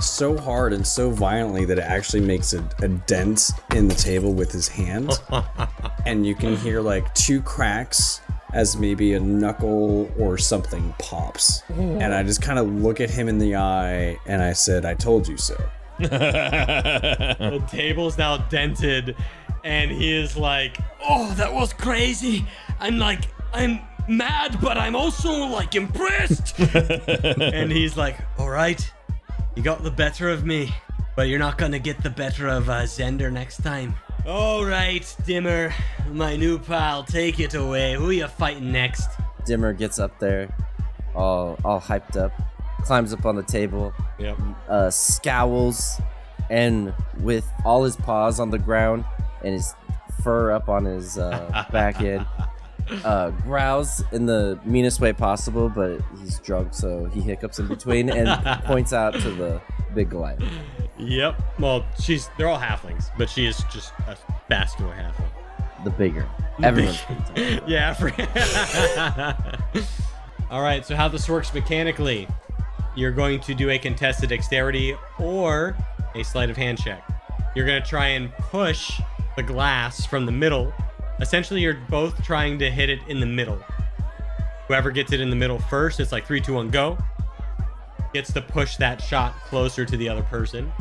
So hard and so violently that it actually makes a, a dent in the table with his hand. and you can hear like two cracks as maybe a knuckle or something pops. And I just kind of look at him in the eye and I said, I told you so. The table's now dented, and he is like, "Oh, that was crazy! I'm like, I'm mad, but I'm also like impressed." and he's like, "All right, You got the better of me, but you're not gonna get the better of uh, Zender next time. All right, Dimmer, my new pal, take it away. Who you fighting next? Dimmer gets up there, all all hyped up, climbs up on the table, Yep. uh, scowls, and with all his paws on the ground and his fur up on his uh, back end, uh, growls in the meanest way possible. But he's drunk, so he hiccups in between and points out to the big Goliath. Yep. Well, she's they're all halflings, but she is just a vascular halfling. The bigger. Everyone's big yeah. For... All right. So how this works mechanically? You're going to do a contested dexterity or a sleight of hand check. You're going to try and push the glass from the middle. Essentially, you're both trying to hit it in the middle. Whoever gets it in the middle first, it's like three, two, one, go. Gets to push that shot closer to the other person.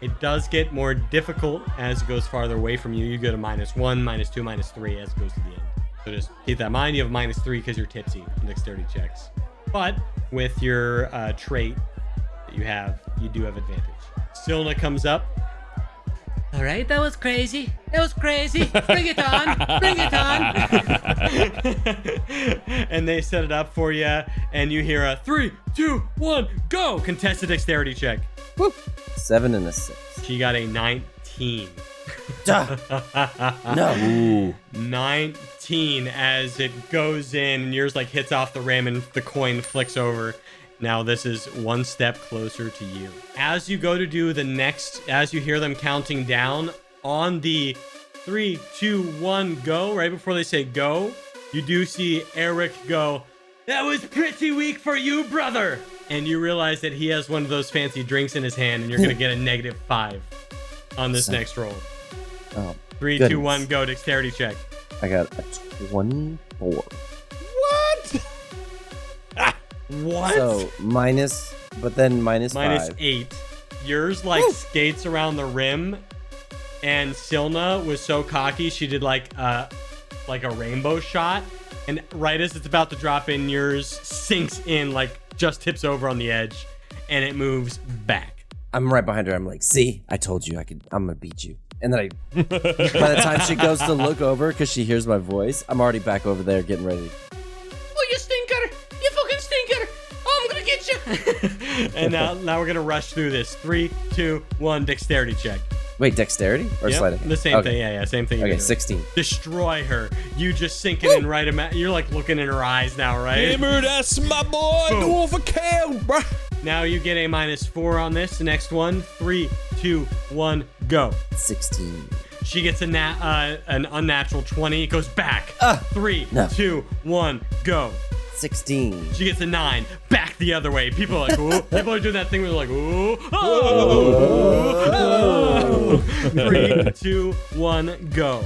It does get more difficult as it goes farther away from you. You go to minus one, minus two, minus three as it goes to the end. So just keep that in mind. You have minus three because you're tipsy dexterity checks. But with your uh, trait that you have, you do have advantage. Silna comes up. All right, that was crazy. That was crazy. Bring it on. Bring it on. and they set it up for you, and you hear a three, two, one, go. Contested dexterity check. Seven and a six. She got a 19. Duh. no. 19 as it goes in and yours like hits off the rim and the coin flicks over. Now this is one step closer to you. As you go to do the next, as you hear them counting down on the three, two, one, go, right before they say go, you do see Eric go, That was pretty weak for you, brother. And you realize that he has one of those fancy drinks in his hand and you're going to get a negative five on this next roll. Oh, Three, two, one, go. Dexterity check. I got a 24. What? Ah, what? So minus, but then minus, Minus five. eight. Yours like skates around the rim, and Silna was so cocky she did like a like a rainbow shot, and right as it's about to drop in, yours sinks in like just tips over on the edge, and it moves back. I'm right behind her. I'm like, see, I told you I could. I'm gonna beat you. And then I, by the time she goes to look over because she hears my voice, I'm already back over there getting ready. Oh, you stinker! You fucking stinker! Oh, I'm gonna get you! and now, now we're gonna rush through this. Three, two, one. Dexterity check. Wait, dexterity or Yep, sleight of hand? The same Okay. thing. Yeah, yeah, same thing. Okay, doing. 16. destroy her. You just sinking in right about. You're like looking in her eyes now, right? Hammer, that's my boy. Boom. Go for kill, bro. Now you get a minus four on this. The next one. Three, two, one, go. 16. She gets a nat, uh, an unnatural twenty. It goes back. Ah, Three, no. two, one, go. 16. She gets a nine. Back the other way. People are like, ooh. People are doing that thing where they're like, ooh. Oh, oh. Three, two, one, go.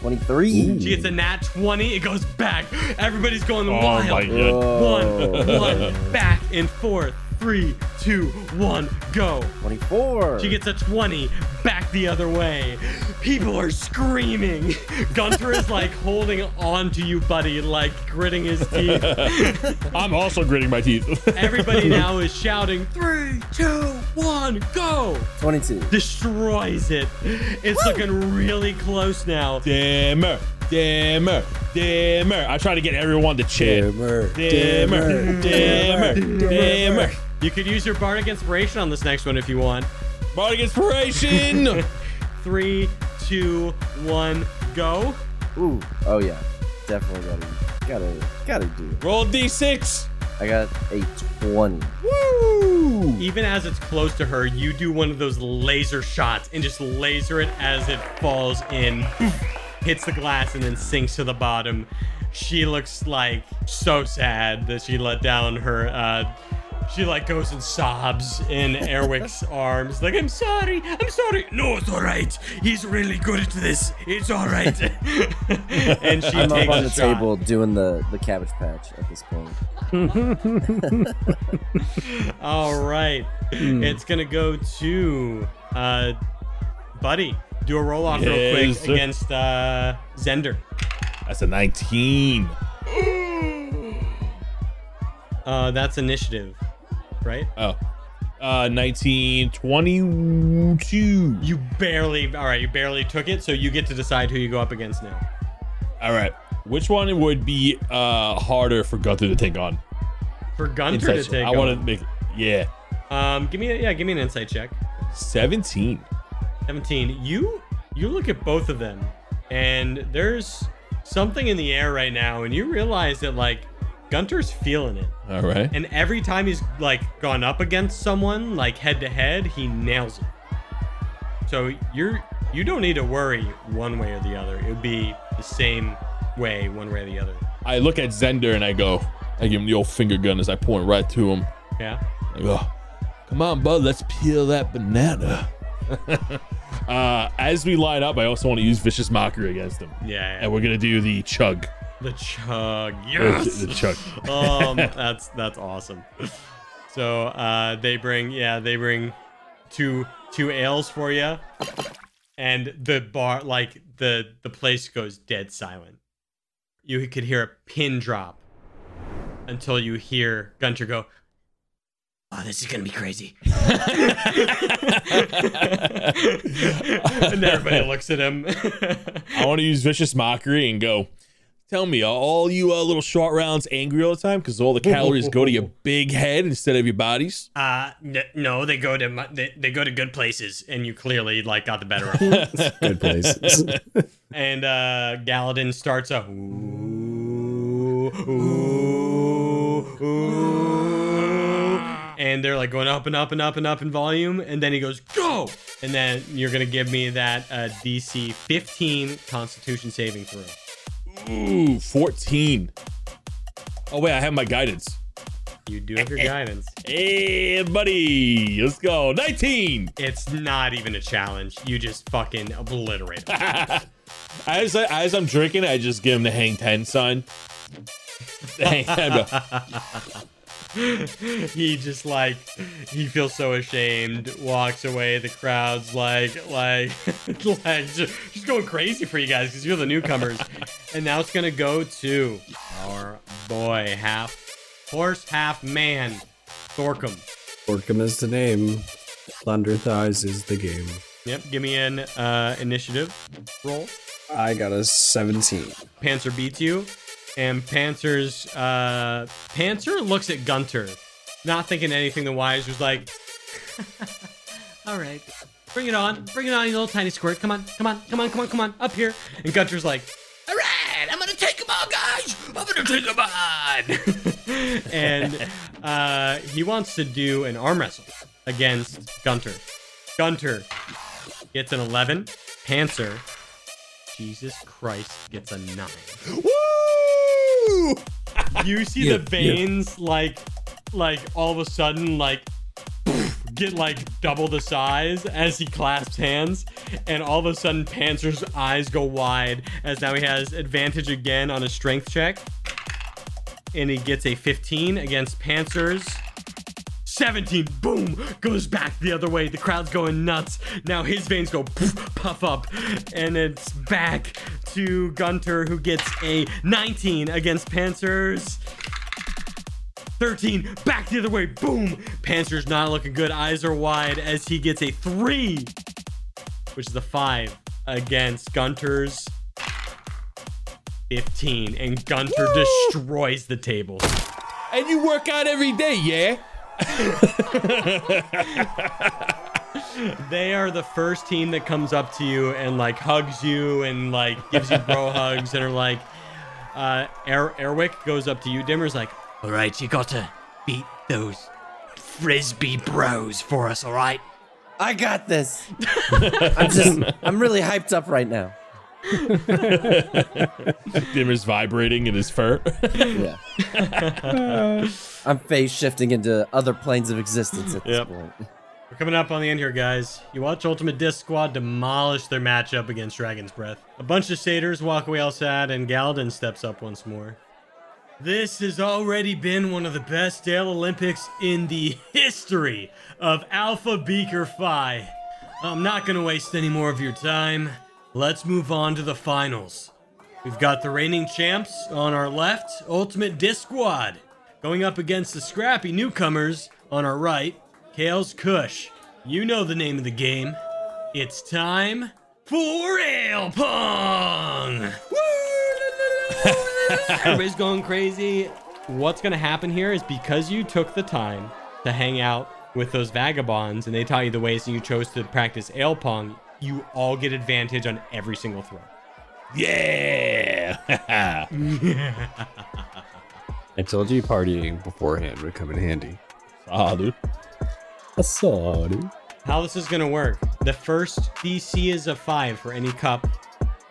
23. She gets a nat 20. It goes back. Everybody's going Oh wild. my god. One, one, back and forth. Three, two, one, go. 24. She gets a 20, back the other way. People are screaming. Gunter is like holding on to you, buddy, like gritting his teeth. I'm also gritting my teeth. Everybody now is shouting, three, two, one, go. 22. Destroys it. It's looking really close now. Dimmer, dimmer, dimmer. I try to get everyone to chant. Dimmer, Dimmer, dimmer, dimmer. You could use your bardic inspiration on this next one if you want. Bardic inspiration. Three, two, one, go. Ooh. Oh, yeah. Definitely gotta, gotta, gotta do it. Roll d6. I got a 20. Woo! Even as it's close to her, you do one of those laser shots and just laser it as it falls in, hits the glass, and then sinks to the bottom. She looks like so sad that she let down her. Uh, she like goes and sobs in Airwick's arms, like I'm sorry, I'm sorry. No, it's all right. He's really good at this. It's all right. and she I'm takes up on a the shot. table doing the, the cabbage patch at this point. All right. It's going to go to uh, Buddy. Do a roll off real quick sir. against uh, Zender. That's a 19. Uh, that's initiative, right? Oh. Uh, 1922. You barely. All right, you barely took it, so you get to decide who you go up against now. All right. Which one would be uh harder for Gunther to take on? For Gunther Insight to take. I want to make. Yeah. Um, give me a, yeah, give me an insight check. 17. 17. You you look at both of them, and there's something in the air right now, and you realize that like Gunter's feeling it. All right. And every time he's like gone up against someone, like head to head, he nails it. So you're you don't need to worry one way or the other. It would be the same way one way or the other. I look at Zender and I go, I give him the old finger gun as I point right to him. Yeah. I go, come on, bud, let's peel that banana. uh, as we line up, I also want to use vicious mockery against him, Yeah. and we're gonna do the chug. The chug. Yes. the chug. um, that's that's awesome. So uh, they bring yeah they bring two two ales for you, and the bar like the the place goes dead silent. You could hear a pin drop until you hear Gunter go. Oh, this is gonna be crazy. and everybody looks at him. I want to use vicious mockery and go. Tell me, are all you uh, little short rounds angry all the time because all the calories go to your big head instead of your bodies? Uh, n- no, they go to mu- they, they go to good places, and you clearly like got the better of them. Good places. and uh, Galadin starts a ooh, ooh, ooh, and they're like going up and up and up and up in volume, and then he goes go, and then you're gonna give me that uh, DC 15 Constitution saving throw. Ooh, 14. Oh, wait, I have my guidance. You do have your guidance. Hey, buddy, let's go. 19. It's not even a challenge. You just fucking obliterate him. As, I, as I'm drinking, I just give him the hang 10 sign. The hang 10, bro. he just like he feels so ashamed walks away the crowd's like like like just, just going crazy for you guys because you're the newcomers and now it's gonna go to our boy half horse half man Thorkom Orcum is the name. Thunder Thighs is the game. yep give me an uh initiative roll I got a 17. Panzer beats you, and Panzer's uh, Panzer looks at Gunter, not thinking anything the wise. Was like, "All right, bring it on, bring it on, you little tiny squirt. Come on, come on, come on, come on, come on, up here." And Gunter's like, "All right, I'm gonna take him on, guys. I'm gonna take him on." and uh, he wants to do an arm wrestle against Gunter. Gunter gets an 11. Panzer Jesus Christ gets a nine. Woo! You see Yeah, the veins like, like all of a sudden like get like double the size as he clasps hands, and all of a sudden Panzer's eyes go wide as now he has advantage again on a strength check, and he gets a 15 against Panzer's. 17, boom, goes back the other way. The crowd's going nuts. Now his veins go poof, puff up, and it's back to Gunter, who gets a 19 against Panzer's. 13, back the other way, boom. Panzer's not looking good. Eyes are wide as he gets a 3, which is a 5 against Gunter's 15. And Gunter destroys the table. And you work out every day, yeah? They are the first team that comes up to you and like hugs you and like gives you bro hugs and are like, uh, Air Airwick goes up to you. Dimmer's like, all right, you got to beat those frisbee bros for us, all right? I got this. I'm just, I'm really hyped up right now. Dimmer's vibrating in his fur. Yeah. I'm phase shifting into other planes of existence at this Yep. point. We're coming up on the end here, guys. You watch Ultimate Disc Squad demolish their matchup against Dragon's Breath. A bunch of satyrs walk away all sad, and Galadin steps up once more. This has already been one of the best Dale Olympics in the history of Alpha Beaker Phi. I'm not going to waste any more of your time. Let's move on to the finals. We've got the reigning champs on our left, Ultimate Disc Squad, going up against the scrappy newcomers on our right, Kales Kush, you know the name of the game. It's time for Ale Pong! Everybody's going crazy. What's gonna happen here is because you took the time to hang out with those vagabonds and they taught you the ways and you chose to practice ale pong, you all get advantage on every single throw. Yeah. I told you partying beforehand would come in handy. ah, dude. I saw, dude. How this is gonna work? The first DC is a five for any cup.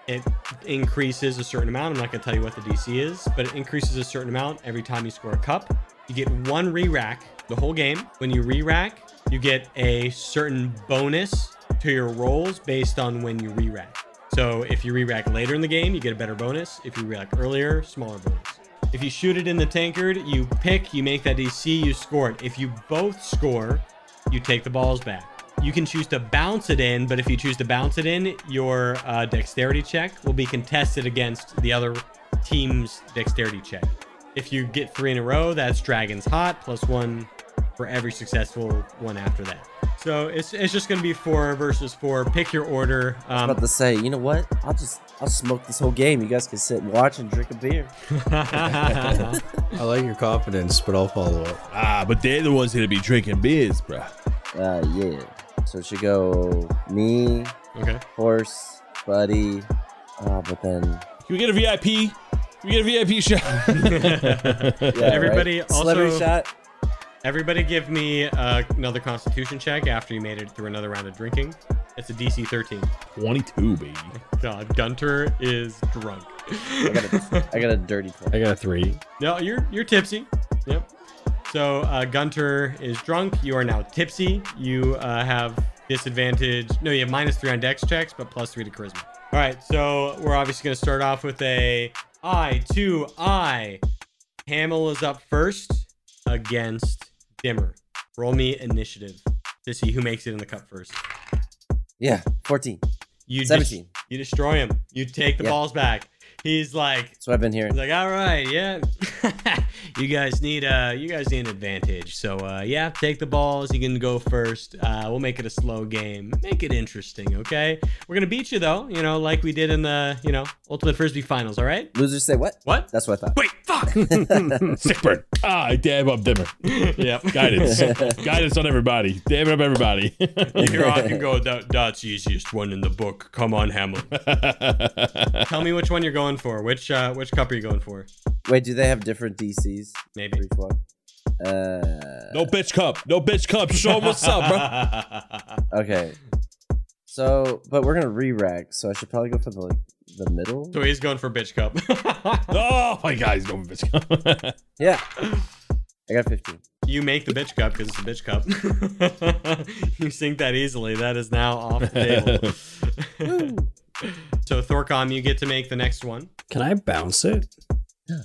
It increases a certain amount. I'm not gonna tell you what the DC is, but it increases a certain amount every time you score a cup. You get one re-rack the whole game. When you re-rack, you get a certain bonus to your rolls based on when you re-rack. So if you re-rack later in the game, you get a better bonus. If you re-rack earlier, smaller bonus. If you shoot it in the tankard, you pick, you make that DC, you score it. If you both score, you take the balls back. You can choose to bounce it in, but if you choose to bounce it in, your uh, dexterity check will be contested against the other team's dexterity check. If you get three in a row, that's Dragon's Hot plus one for every successful one after that. So it's, it's just going to be four versus four. Pick your order. I was Um, about to say, you know what? I'll just I'll smoke this whole game. You guys can sit and watch and drink a beer. I like your confidence, but I'll follow up. Ah, but they're the ones gonna be drinking beers, bruh. Uh, yeah. So it should go me, okay. horse, buddy. Uh, but then Can we get a VIP? Can we get a VIP shot? yeah, Everybody right? celebrity also- shot. Everybody give me uh, another constitution check after you made it through another round of drinking. It's a DC 13. 22, baby. God, Gunter is drunk. I got a, I got a dirty I got a three. No, you're you're tipsy. Yep. So uh, Gunter is drunk. You are now tipsy. You uh, have disadvantage. No, you have minus three on dex checks, but plus three to charisma. All right. So we're obviously going to start off with a I to I. Hamill is up first against Dimmer. Roll me initiative to see who makes it in the cup first. Yeah, fourteen. You des- 17. you destroy him. You take the Yeah. balls back. He's like, That's what I've been He's hearing. like, all right, yeah. you guys need uh you guys need an advantage. So uh yeah, take the balls. You can go first. Uh we'll make it a slow game. Make it interesting, okay? We're gonna beat you though, you know, like we did in the, you know, Ultimate Frisbee finals, all right? Losers say what? What? That's what I thought. Wait, fuck! Sick burn. Ah, I dab up dimmer. yep. Guidance. Guidance on everybody. Damn up everybody. Here I can go, that, that's the easiest one in the book. Come on, Hamill. Tell me which one you're going for. Which uh which cup are you going for? Wait, do they have different DCs Maybe. each one? Uh, no bitch cup. No bitch cup. Show 'em what's up, bro. okay. So, but we're gonna re-rack, so I should probably go for the like the middle. So he's going for bitch cup. Oh my god, he's going for bitch cup. Yeah, I got fifteen. You make the bitch cup because it's a bitch cup. you sink that easily. That is now off the table. So Thorkom, you get to make the next one. Can I bounce it?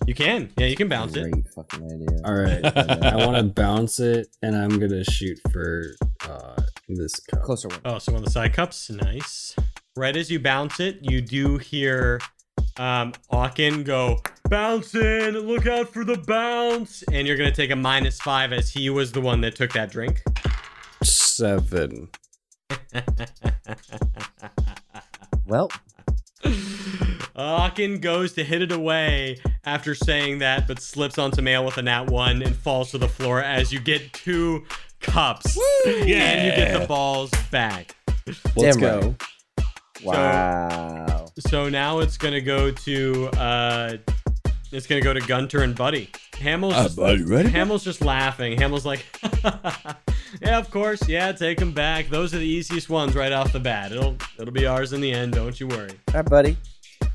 You can. Yeah, you can bounce it. Fucking idea. All right. I want to bounce it, and I'm gonna shoot for uh, this cup. Closer one. Oh, so one of the side cups. Nice. Right as you bounce it, you do hear um Aachen go, bouncing, look out for the bounce. And you're gonna take a minus five as he was the one that took that drink. Seven. Well, Aachen goes to hit it away after saying that, but slips on some ale with a nat one and falls to the floor as you get two cups. And you get the balls back. Let's Damn go. wow. So now it's gonna go to uh it's gonna go to Gunter and Buddy. Hamill's Uh, just, buddy, ready? Hamill's just laughing. Hamill's like Yeah, of course, yeah, take them back. Those are the easiest ones right off the bat. It'll it'll be ours in the end, don't you worry. All right, buddy.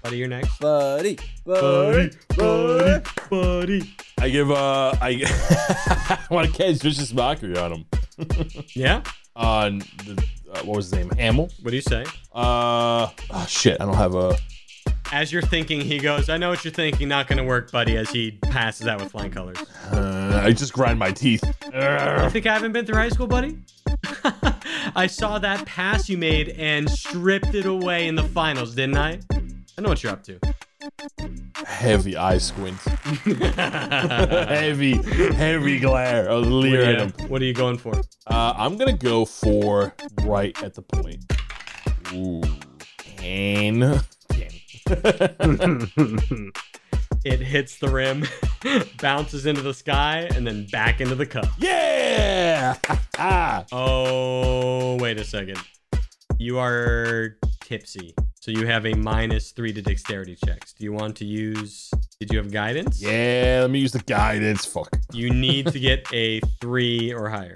Buddy, you're next. Buddy. Buddy. buddy, buddy. I give uh I I want to catch vicious mockery on him. Yeah? On the uh, what was his name? Hamill. What do you say? Uh oh, shit. I don't have a. As you're thinking, he goes, I know what you're thinking, not gonna work, buddy, as he passes out with flying colors. Uh, I just grind my teeth. I think I haven't been through high school, buddy. I saw that pass you made and stripped it away in the finals, didn't I? I know what you're up to. heavy eye squint. heavy, heavy glare. I was leer at him. what are you going for? Uh, I'm gonna go for right at the point. Ooh, can. It hits the rim, bounces into the sky, and then back into the cup. Yeah! Ah! Oh, wait a second. You are tipsy. So you have a minus three to dexterity checks. Do you want to use. Did you have guidance? yeah, let me use the guidance. Fuck. You need to get a three or higher.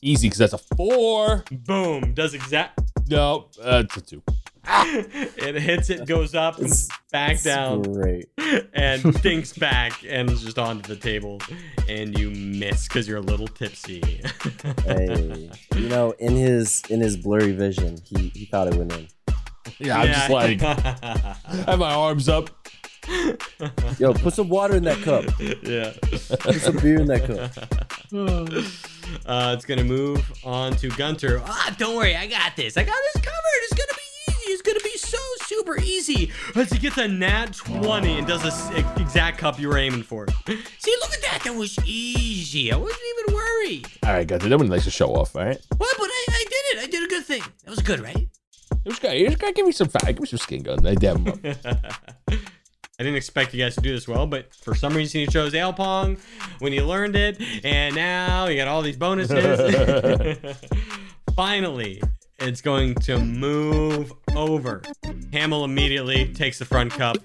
Easy, because that's a four. Boom. Does exact. No, uh, it's a two. It hits it, goes up, and back down, Great. and dinks back, and is just onto the table. And you miss because you're a little tipsy. Hey, you know, in his in his blurry vision, he he thought it went in. Yeah, I'm just like, I have my arms up. Yo, put some water in that cup. yeah. Put some beer in that cup. Uh, it's gonna move on to Gunter. Ah, don't worry, I got this. I got this covered. It's super easy. As he gets a nat 20 and does the exact cup you were aiming for. See, look at that. That was easy. I wasn't even worried. All right, guys, that one likes to show off, all right? What? But I, I did it. I did a good thing. That was good, right? It was gotta, you just gotta give me some fat, give me some skin gun. I dab up. I didn't expect you guys to do this well, but for some reason you chose Alpong when you learned it, and now you got all these bonuses. Finally, it's going to move over. Hamill immediately takes the front cup,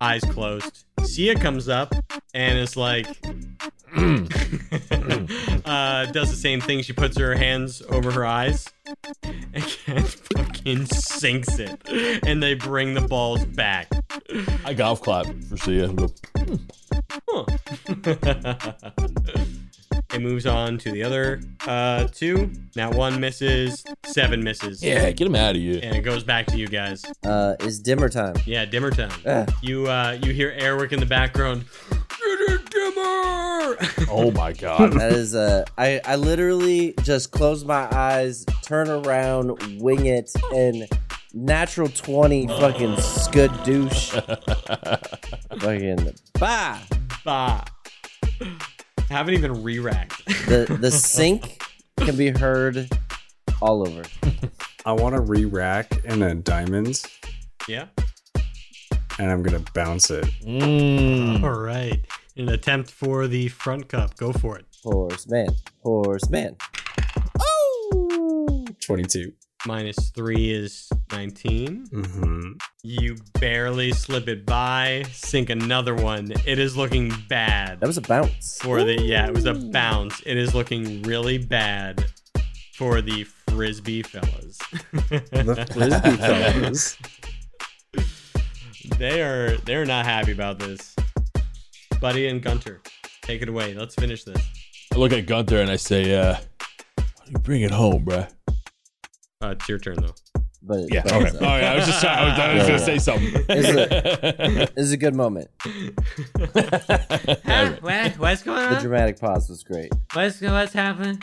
eyes closed. Sia comes up and is like, uh, does the same thing. She puts her hands over her eyes and fucking sinks it. And they bring the balls back. I golf clap for Sia. Huh. it moves on to the other uh, two. Now one misses, seven misses. Yeah, get him out of here. And it goes back to you guys. Uh, it's dimmer time. Yeah, dimmer time. You uh, you hear Airwick in the background. Dimmer! Oh my god. That is uh, I I literally just close my eyes, turn around, wing it, and natural twenty fucking scud douche. fucking bah. bah. Haven't even re-racked. The the sink can be heard all over. I want to re-rack in a diamonds, yeah. and I'm gonna bounce it. Mm. All right. An attempt for the front cup. Go for it. Horseman, horseman. Oh, Twenty-two. Minus three is 19. Mm-hmm. You barely slip it by, sink another one. It is looking bad that was a bounce. for the yeah, it was a bounce. It is looking really bad for the frisbee fellas. The frisbee fellas. they are they're not happy about this. Buddy and Gunter, take it away. Let's finish this. I look at Gunther and I say, uh, you bring it home, bruh? Uh, it's your turn though. But Yeah, but okay. it's All a- right, I was just I was, I was gonna say something. This is a good moment. Huh? What? What's going on? The dramatic pause was great. What's what's happening?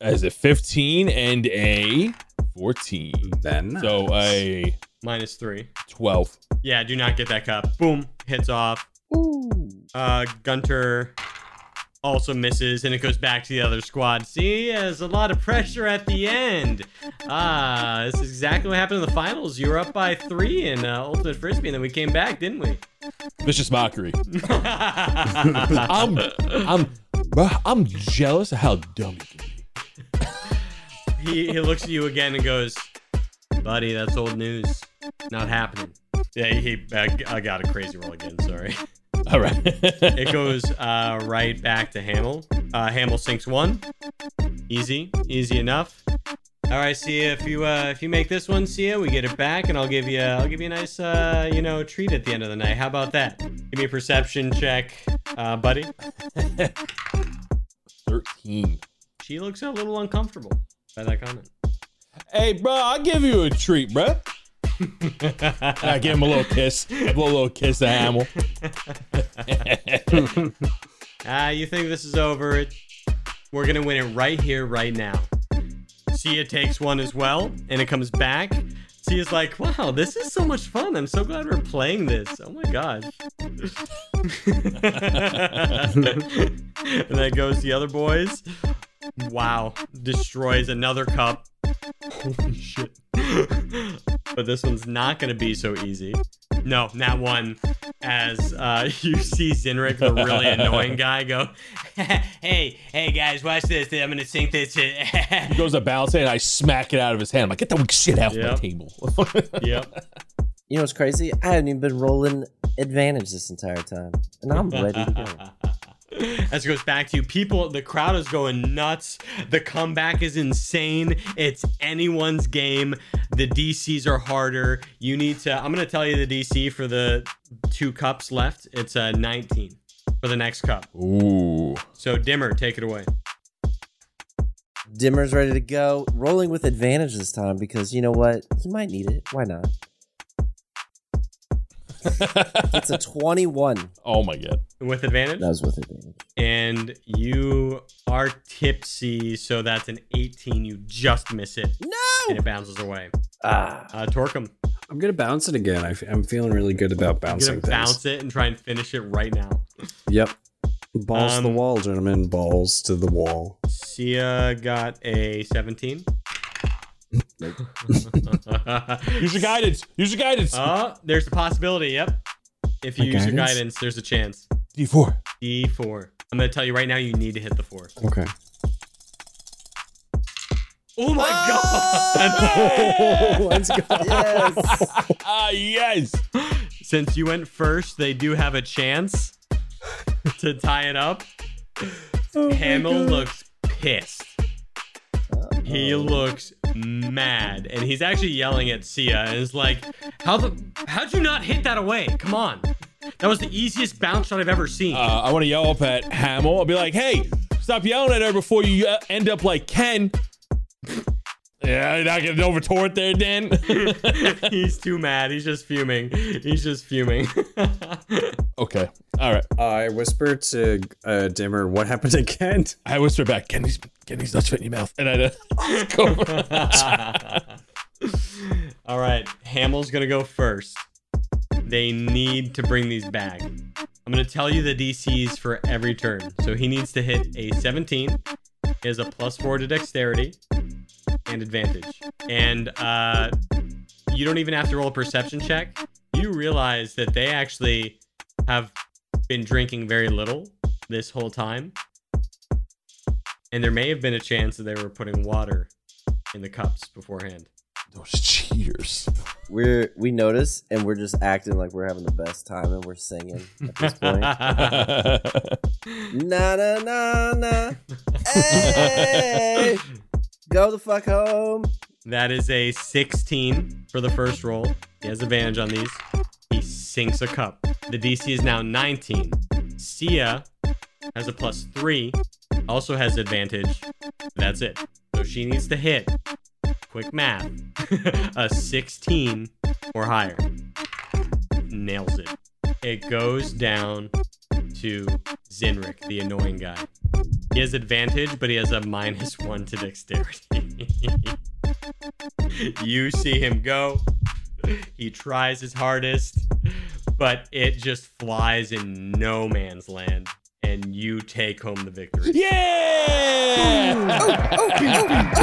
As a 15 and a 14. Then So a Minus three. 12. Yeah, do not get that cup. Boom, hits off. Ooh. Uh, Gunter also misses, and it goes back to the other squad. See, there's a lot of pressure at the end. Ah, this is exactly what happened in the finals. You were up by three in uh, Ultimate Frisbee, and then we came back, didn't we? Vicious mockery. I'm, I'm, I'm jealous of how dumb you can be. he, he looks at you again and goes, Buddy, that's old news. Not happening. Yeah, he, I, I got a crazy roll again, sorry. All right. It goes uh, right back to Hamill. Uh, Hamill sinks one. Easy, easy enough. All right, Sia. If you uh, if you make this one, Sia, we get it back, and I'll give you I'll give you a nice uh, you know treat at the end of the night. How about that? Give me a perception check, uh, buddy. 13. She looks a little uncomfortable by that comment. Hey, bro, I'll give you a treat, bro. I give him a little kiss. A little, kiss to Hamill. Ah, you think this is over? We're gonna win it right here, right now. Sia takes one as well, and it comes back. Sia's like, wow, this is so much fun. I'm so glad we're playing this. Oh my gosh. and then goes the other boys. Wow. Destroys another cup. Holy shit. but this one's not going to be so easy. No, not one. As uh, you see Zinric, the really annoying guy, go, "Hey, hey guys, watch this. I'm gonna sink this." He goes to bounce it, and I smack it out of his hand. I'm like, get that shit out of my table. yep. You know what's crazy? I haven't even been rolling advantage this entire time, and I'm ready to go. As it goes back to you, people, the crowd is going nuts. The comeback is insane. It's anyone's game. The DCs are harder. You need to. I'm gonna tell you the DC for the two cups left. It's a 19 for the next cup. Ooh. So Dimmer, take it away. Dimmer's ready to go. Rolling with advantage this time because you know what? He might need it. Why not? It's a 21. Oh my god. With advantage, That was with advantage. and you are tipsy, so that's an 18. You just miss it, No! and it bounces away. Ah. Uh, Thorkom, I'm gonna bounce it again. I, am feeling really good about I'm bouncing gonna things. bounce it and try and finish it right now. Yep. Balls to the Um, wall, gentlemen. Balls to the wall. Sia got a 17. Use your guidance. Use your guidance. Oh, there's a possibility. Yep. If you My use your guidance? guidance, there's a chance. D4. D4. I'm gonna tell you right now. You need to hit the four. Okay. Oh my god! Let's go. Yes! Ah, yes. Since you went first, they do have a chance to tie it up. Hamill looks pissed. He looks mad, and he's actually yelling at Sia, and is like, "How the? How'd you not hit that away? Come on, that was the easiest bounce shot I've ever seen." Uh, I want to yell up at Hamill. I'll be like, hey, stop yelling at her before you uh, end up like Ken. Yeah, you're not getting over toward there, Dan. he's too mad. He's just fuming. He's just fuming. okay. All right. I whisper to uh, Dimmer, "What happened to Kent?" I whisper back, get these, get nuts fit in your mouth. And I uh, go. All right, Hamill's gonna go first. They need to bring these back. I'm gonna tell you the DCs for every turn. So he needs to hit a 17. He has a plus four to dexterity and advantage. And uh, you don't even have to roll a perception check. You realize that they actually have been drinking very little this whole time. And there may have been a chance that they were putting water in the cups beforehand. Those cheers. We're we notice and we're just acting like we're having the best time and we're singing at this point. na na na na. Hey! Go the fuck home. That is a 16 for the first roll. He has advantage on these. He sinks a cup. The DC is now 19. Sia has a plus three, also has advantage. That's it. So she needs to hit, quick math, a 16 or higher. Nails it. It goes down to Zinric, the annoying guy. He has advantage, but he has a minus one to dexterity. you see him go. He tries his hardest, but it just flies in no man's land, and you take home the victory. yeah!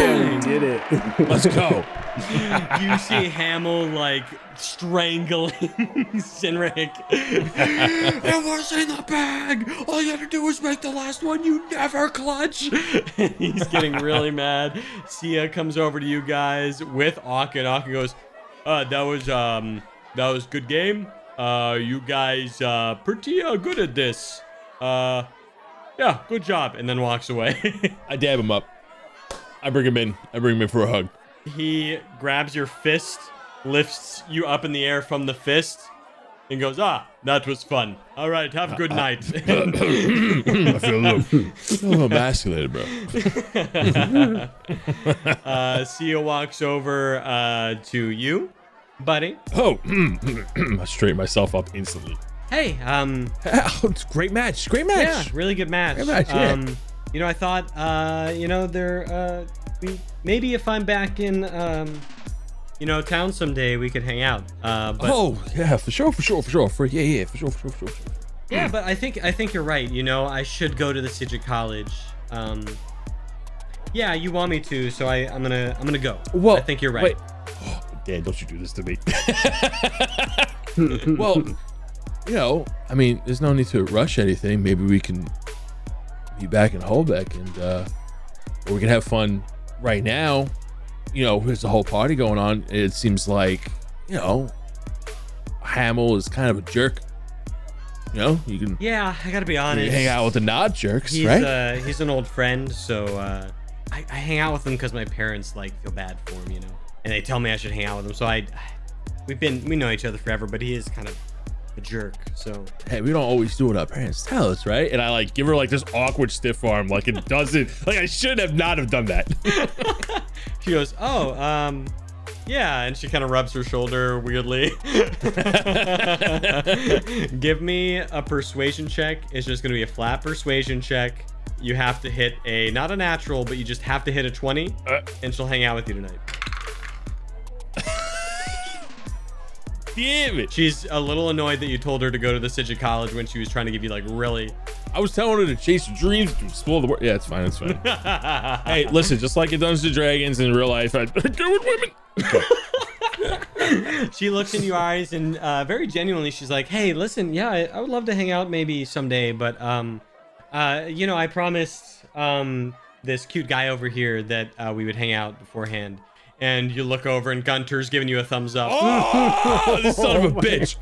we did it. Let's go. you see Hamill like strangling Sinric. it was in the bag. All you had to do was make the last one. You never clutch. He's getting really mad. Sia comes over to you guys with Aka, and Aka goes, "Uh, that was um, that was good game. Uh, you guys uh pretty uh, good at this. Uh, yeah, good job." And then walks away. I dab him up. I bring him in. I bring him in for a hug. He grabs your fist, lifts you up in the air from the fist, and goes, "Ah, that was fun. All right, have a good night." I feel a little, feel a little emasculated, bro. uh, Sia walks over uh, to you, buddy. Oh, I straighten myself up instantly. Hey, um, Oh, it's great match. Great match. yeah, really good match. Good match, yeah. Um, you know, I thought, uh, you know, there, uh, we, maybe if I'm back in, um, you know, town someday we could hang out. Uh, but oh yeah, for sure, for sure, for sure. For yeah, yeah, for sure, for sure, for sure. For sure. yeah, but I think I think you're right. You know, I should go to the Sidget College. Um, yeah, you want me to, so I I'm gonna I'm gonna go. Well, I think you're right. Wait. Dan, don't you do this to me. well, you know, I mean, there's no need to rush anything. Maybe we can be back in Holbeck and uh or we can have fun right now. You know, there's a whole party going on. It seems like, you know, Hamill is kind of a jerk. You know, you can Yeah, I gotta be honest. hang out with the not jerks, He's right? uh, he's an old friend, so uh, I, I hang out with him because my parents like feel bad for him, you know, and they tell me I should hang out with him. So I, we've been we know each other forever, but he is kind of a jerk. So hey, we don't always do what our parents tell us, right? And I like give her like this awkward stiff arm, like it doesn't, like I should have not have done that. she goes, "Oh, um, yeah," and she kind of rubs her shoulder weirdly. Give me a persuasion check. It's just gonna be a flat persuasion check. You have to hit a not a natural, but you just have to hit a twenty, Uh. and she'll hang out with you tonight. Damn it! She's a little annoyed that you told her to go to the Sidget College when she was trying to give you like really. I was telling her to chase her dreams, to explore the world. Yeah, it's fine, it's fine. hey, listen, just like in Dungeons and Dragons in real life, I go with women. she looks in your eyes and uh, very genuinely, she's like, "Hey, listen, yeah, I, I would love to hang out maybe someday, but um, uh, you know, I promised um this cute guy over here that uh, we would hang out beforehand." And you look over, and Gunter's giving you a thumbs up. Oh, this son of a bitch.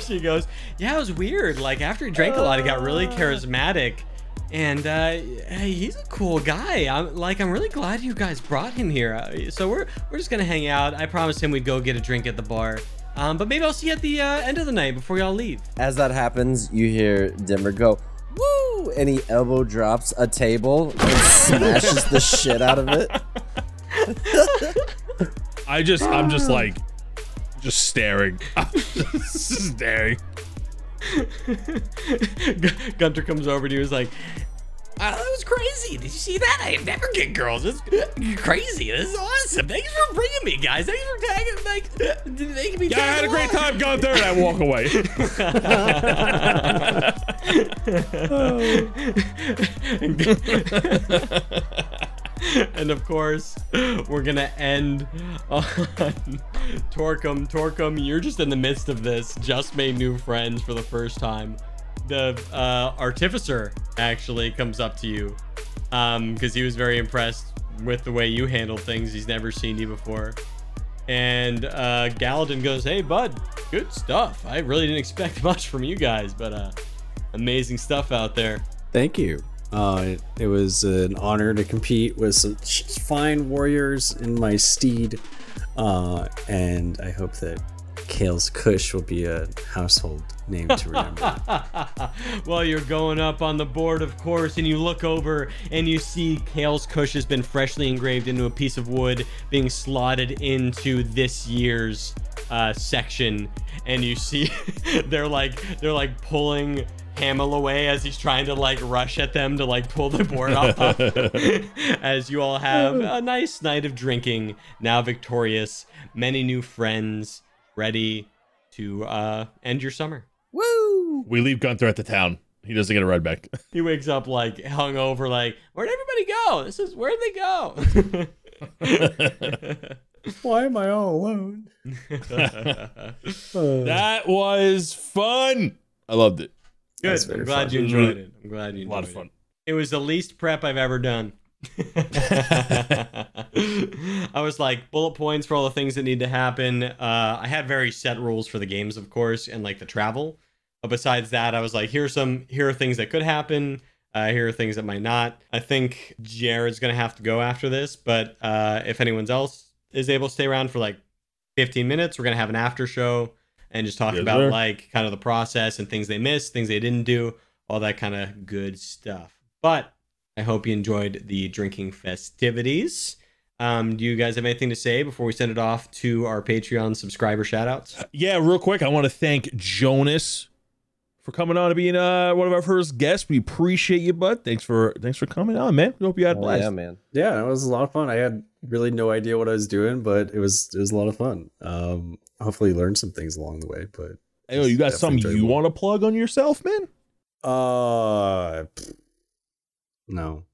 she goes, "Yeah, it was weird. Like after he drank a lot, he got really charismatic, and uh, hey, he's a cool guy. I'm like, I'm really glad you guys brought him here. Uh, So we're we're just gonna hang out. I promised him we'd go get a drink at the bar, um, but maybe I'll see you at the uh, end of the night before y'all leave. As that happens, you hear Denver go, "Woo!" and he elbow drops a table and smashes the shit out of it. I just, I'm just like, just staring. I'm just staring. Gunter comes over to you. Is like. Uh, that was crazy. Did you see that? I never get girls. It's crazy. This is awesome. Thanks for bringing me, guys. Thanks for tagging, like, making me. Yeah, I tag had a great along. time, Gunther, and I walk away. and of course, we're gonna end on Thorkom. Thorkom, you're just in the midst of this. Just made new friends for the first time. The uh, artificer actually comes up to you because he was very impressed with the way you handle things. He's never seen you before. And uh, Galadin goes, "Hey, bud, good stuff. I really didn't expect much from you guys, but uh, amazing stuff out there." Thank you. Uh, it, it was an honor to compete with some fine warriors in my steed, uh, and I hope that Kale's Kush will be a household name to remember. well, you're going up on the board, of course, and you look over and you see Kale's Kush has been freshly engraved into a piece of wood being slotted into this year's uh, section, and you see they're like they're like pulling Hamill away as he's trying to like rush at them to like pull the board off. as you all have a nice night of drinking, now victorious, many new friends, ready to uh, end your summer. Woo! we leave Gunther at the town. He doesn't get a ride back. He wakes up like hungover, like, where'd everybody go? This is where'd they go? Why am I all alone? that was fun. I loved it. Good. I'm glad fun. you enjoyed it. I'm glad you A lot of it. fun. It was the least prep I've ever done. I was like bullet points for all the things that need to happen. Uh, I had very set rules for the games, of course, and like the travel. But besides that, I was like, here's some here are things that could happen. Uh, here are things that might not. I think Jared's gonna have to go after this, but uh, if anyone else is able to stay around for like 15 minutes, we're gonna have an after show and just talk Yes, about sir. like kind of the process and things they missed, things they didn't do, all that kind of good stuff. But I hope you enjoyed the drinking festivities. Um, do you guys have anything to say before we send it off to our Patreon subscriber shoutouts? Yeah, real quick, I want to thank Jonas for coming on and being uh, one of our first guests. We appreciate you, bud. Thanks for thanks for coming on, man. We hope you had a Oh, blast. yeah, man. Yeah, it was a lot of fun. I had really no idea what I was doing, but it was it was a lot of fun. Um, hopefully, learned some things along the way. But Hey, you got Definitely something you want to plug on yourself, man? uh, no.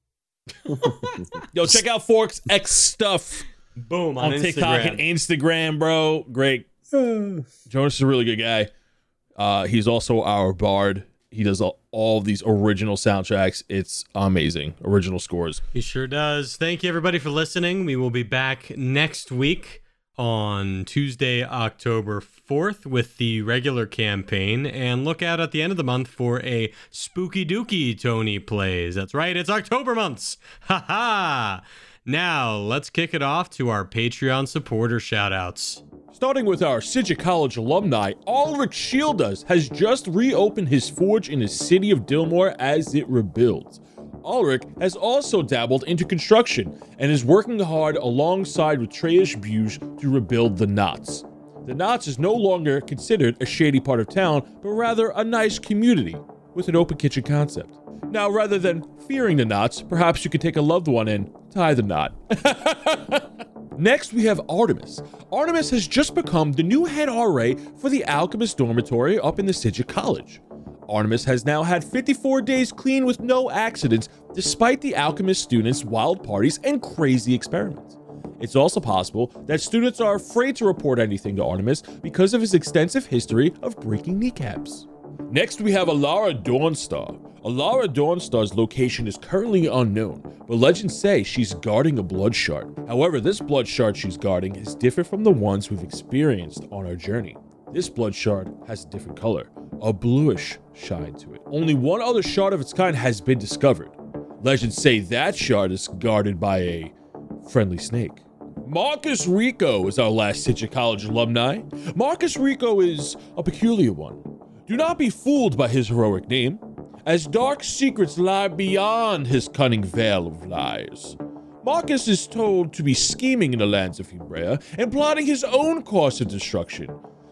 Yo, check out Forks X stuff Boom on, on, TikTok and Instagram, bro. Great. Jonas is a really good guy. Uh, he's also our bard. He does all, all of these original soundtracks. It's amazing. Original scores. He sure does. Thank you, everybody, for listening. We will be back next week on Tuesday, October 4th, with the regular campaign. And look out at the end of the month for a spooky dooky Tony plays. That's right, it's October months. Ha ha! Now, let's kick it off to our Patreon supporter shoutouts. Starting with our Sidja College alumni, Ulrich Shieldas has just reopened his forge in the city of Dillmore as it rebuilds. Ulrich has also dabbled into construction and is working hard alongside with Treyas Buge to rebuild the Knots. The Knots is no longer considered a shady part of town, but rather a nice community with an open kitchen concept. Now, rather than fearing the knots, perhaps you could take a loved one and tie the knot. Next, we have Artemis. Artemis has just become the new head RA for the Alchemist Dormitory up in the Sidja College. Artemis has now had 54 days clean with no accidents, despite the Alchemist students' wild parties and crazy experiments. It's also possible that students are afraid to report anything to Artemis because of his extensive history of breaking kneecaps. Next, we have Alara Dawnstar. Alara Dawnstar's location is currently unknown, but legends say she's guarding a blood shard. However, this blood shard she's guarding is different from the ones we've experienced on our journey. This blood shard has a different color, a bluish shine to it. Only one other shard of its kind has been discovered. Legends say that shard is guarded by a friendly snake. Marcus Rico is our last Sidja College alumni. Marcus Rico is a peculiar one. Do not be fooled by his heroic name, as dark secrets lie beyond his cunning veil of lies. Marcus is told to be scheming in the lands of Umbrea and plotting his own course of destruction.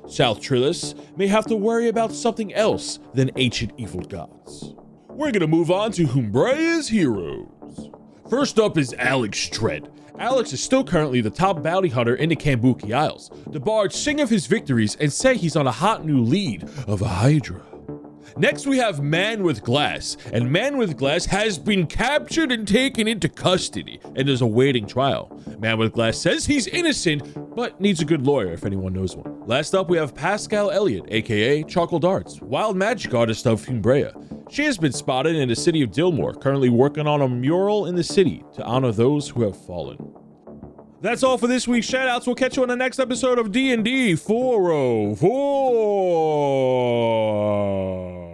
South Trillis may have to worry about something else than ancient evil gods. We're gonna move on to Humbrea's heroes. First up is Alex Dredd. Alex is still currently the top bounty hunter in the Kambuki Isles. The bards sing of his victories and say he's on a hot new lead of a Hydra. Next, we have Man with Glass, and Man with Glass has been captured and taken into custody and is awaiting trial. Man with Glass says he's innocent, but needs a good lawyer if anyone knows one. Last up, we have Pascal Elliott, aka Charcoal Darts, wild magic artist of Humbrea. She has been spotted in the city of Dillmore, currently working on a mural in the city to honor those who have fallen. That's all for this week's shoutouts. We'll catch you on the next episode of D&D 404.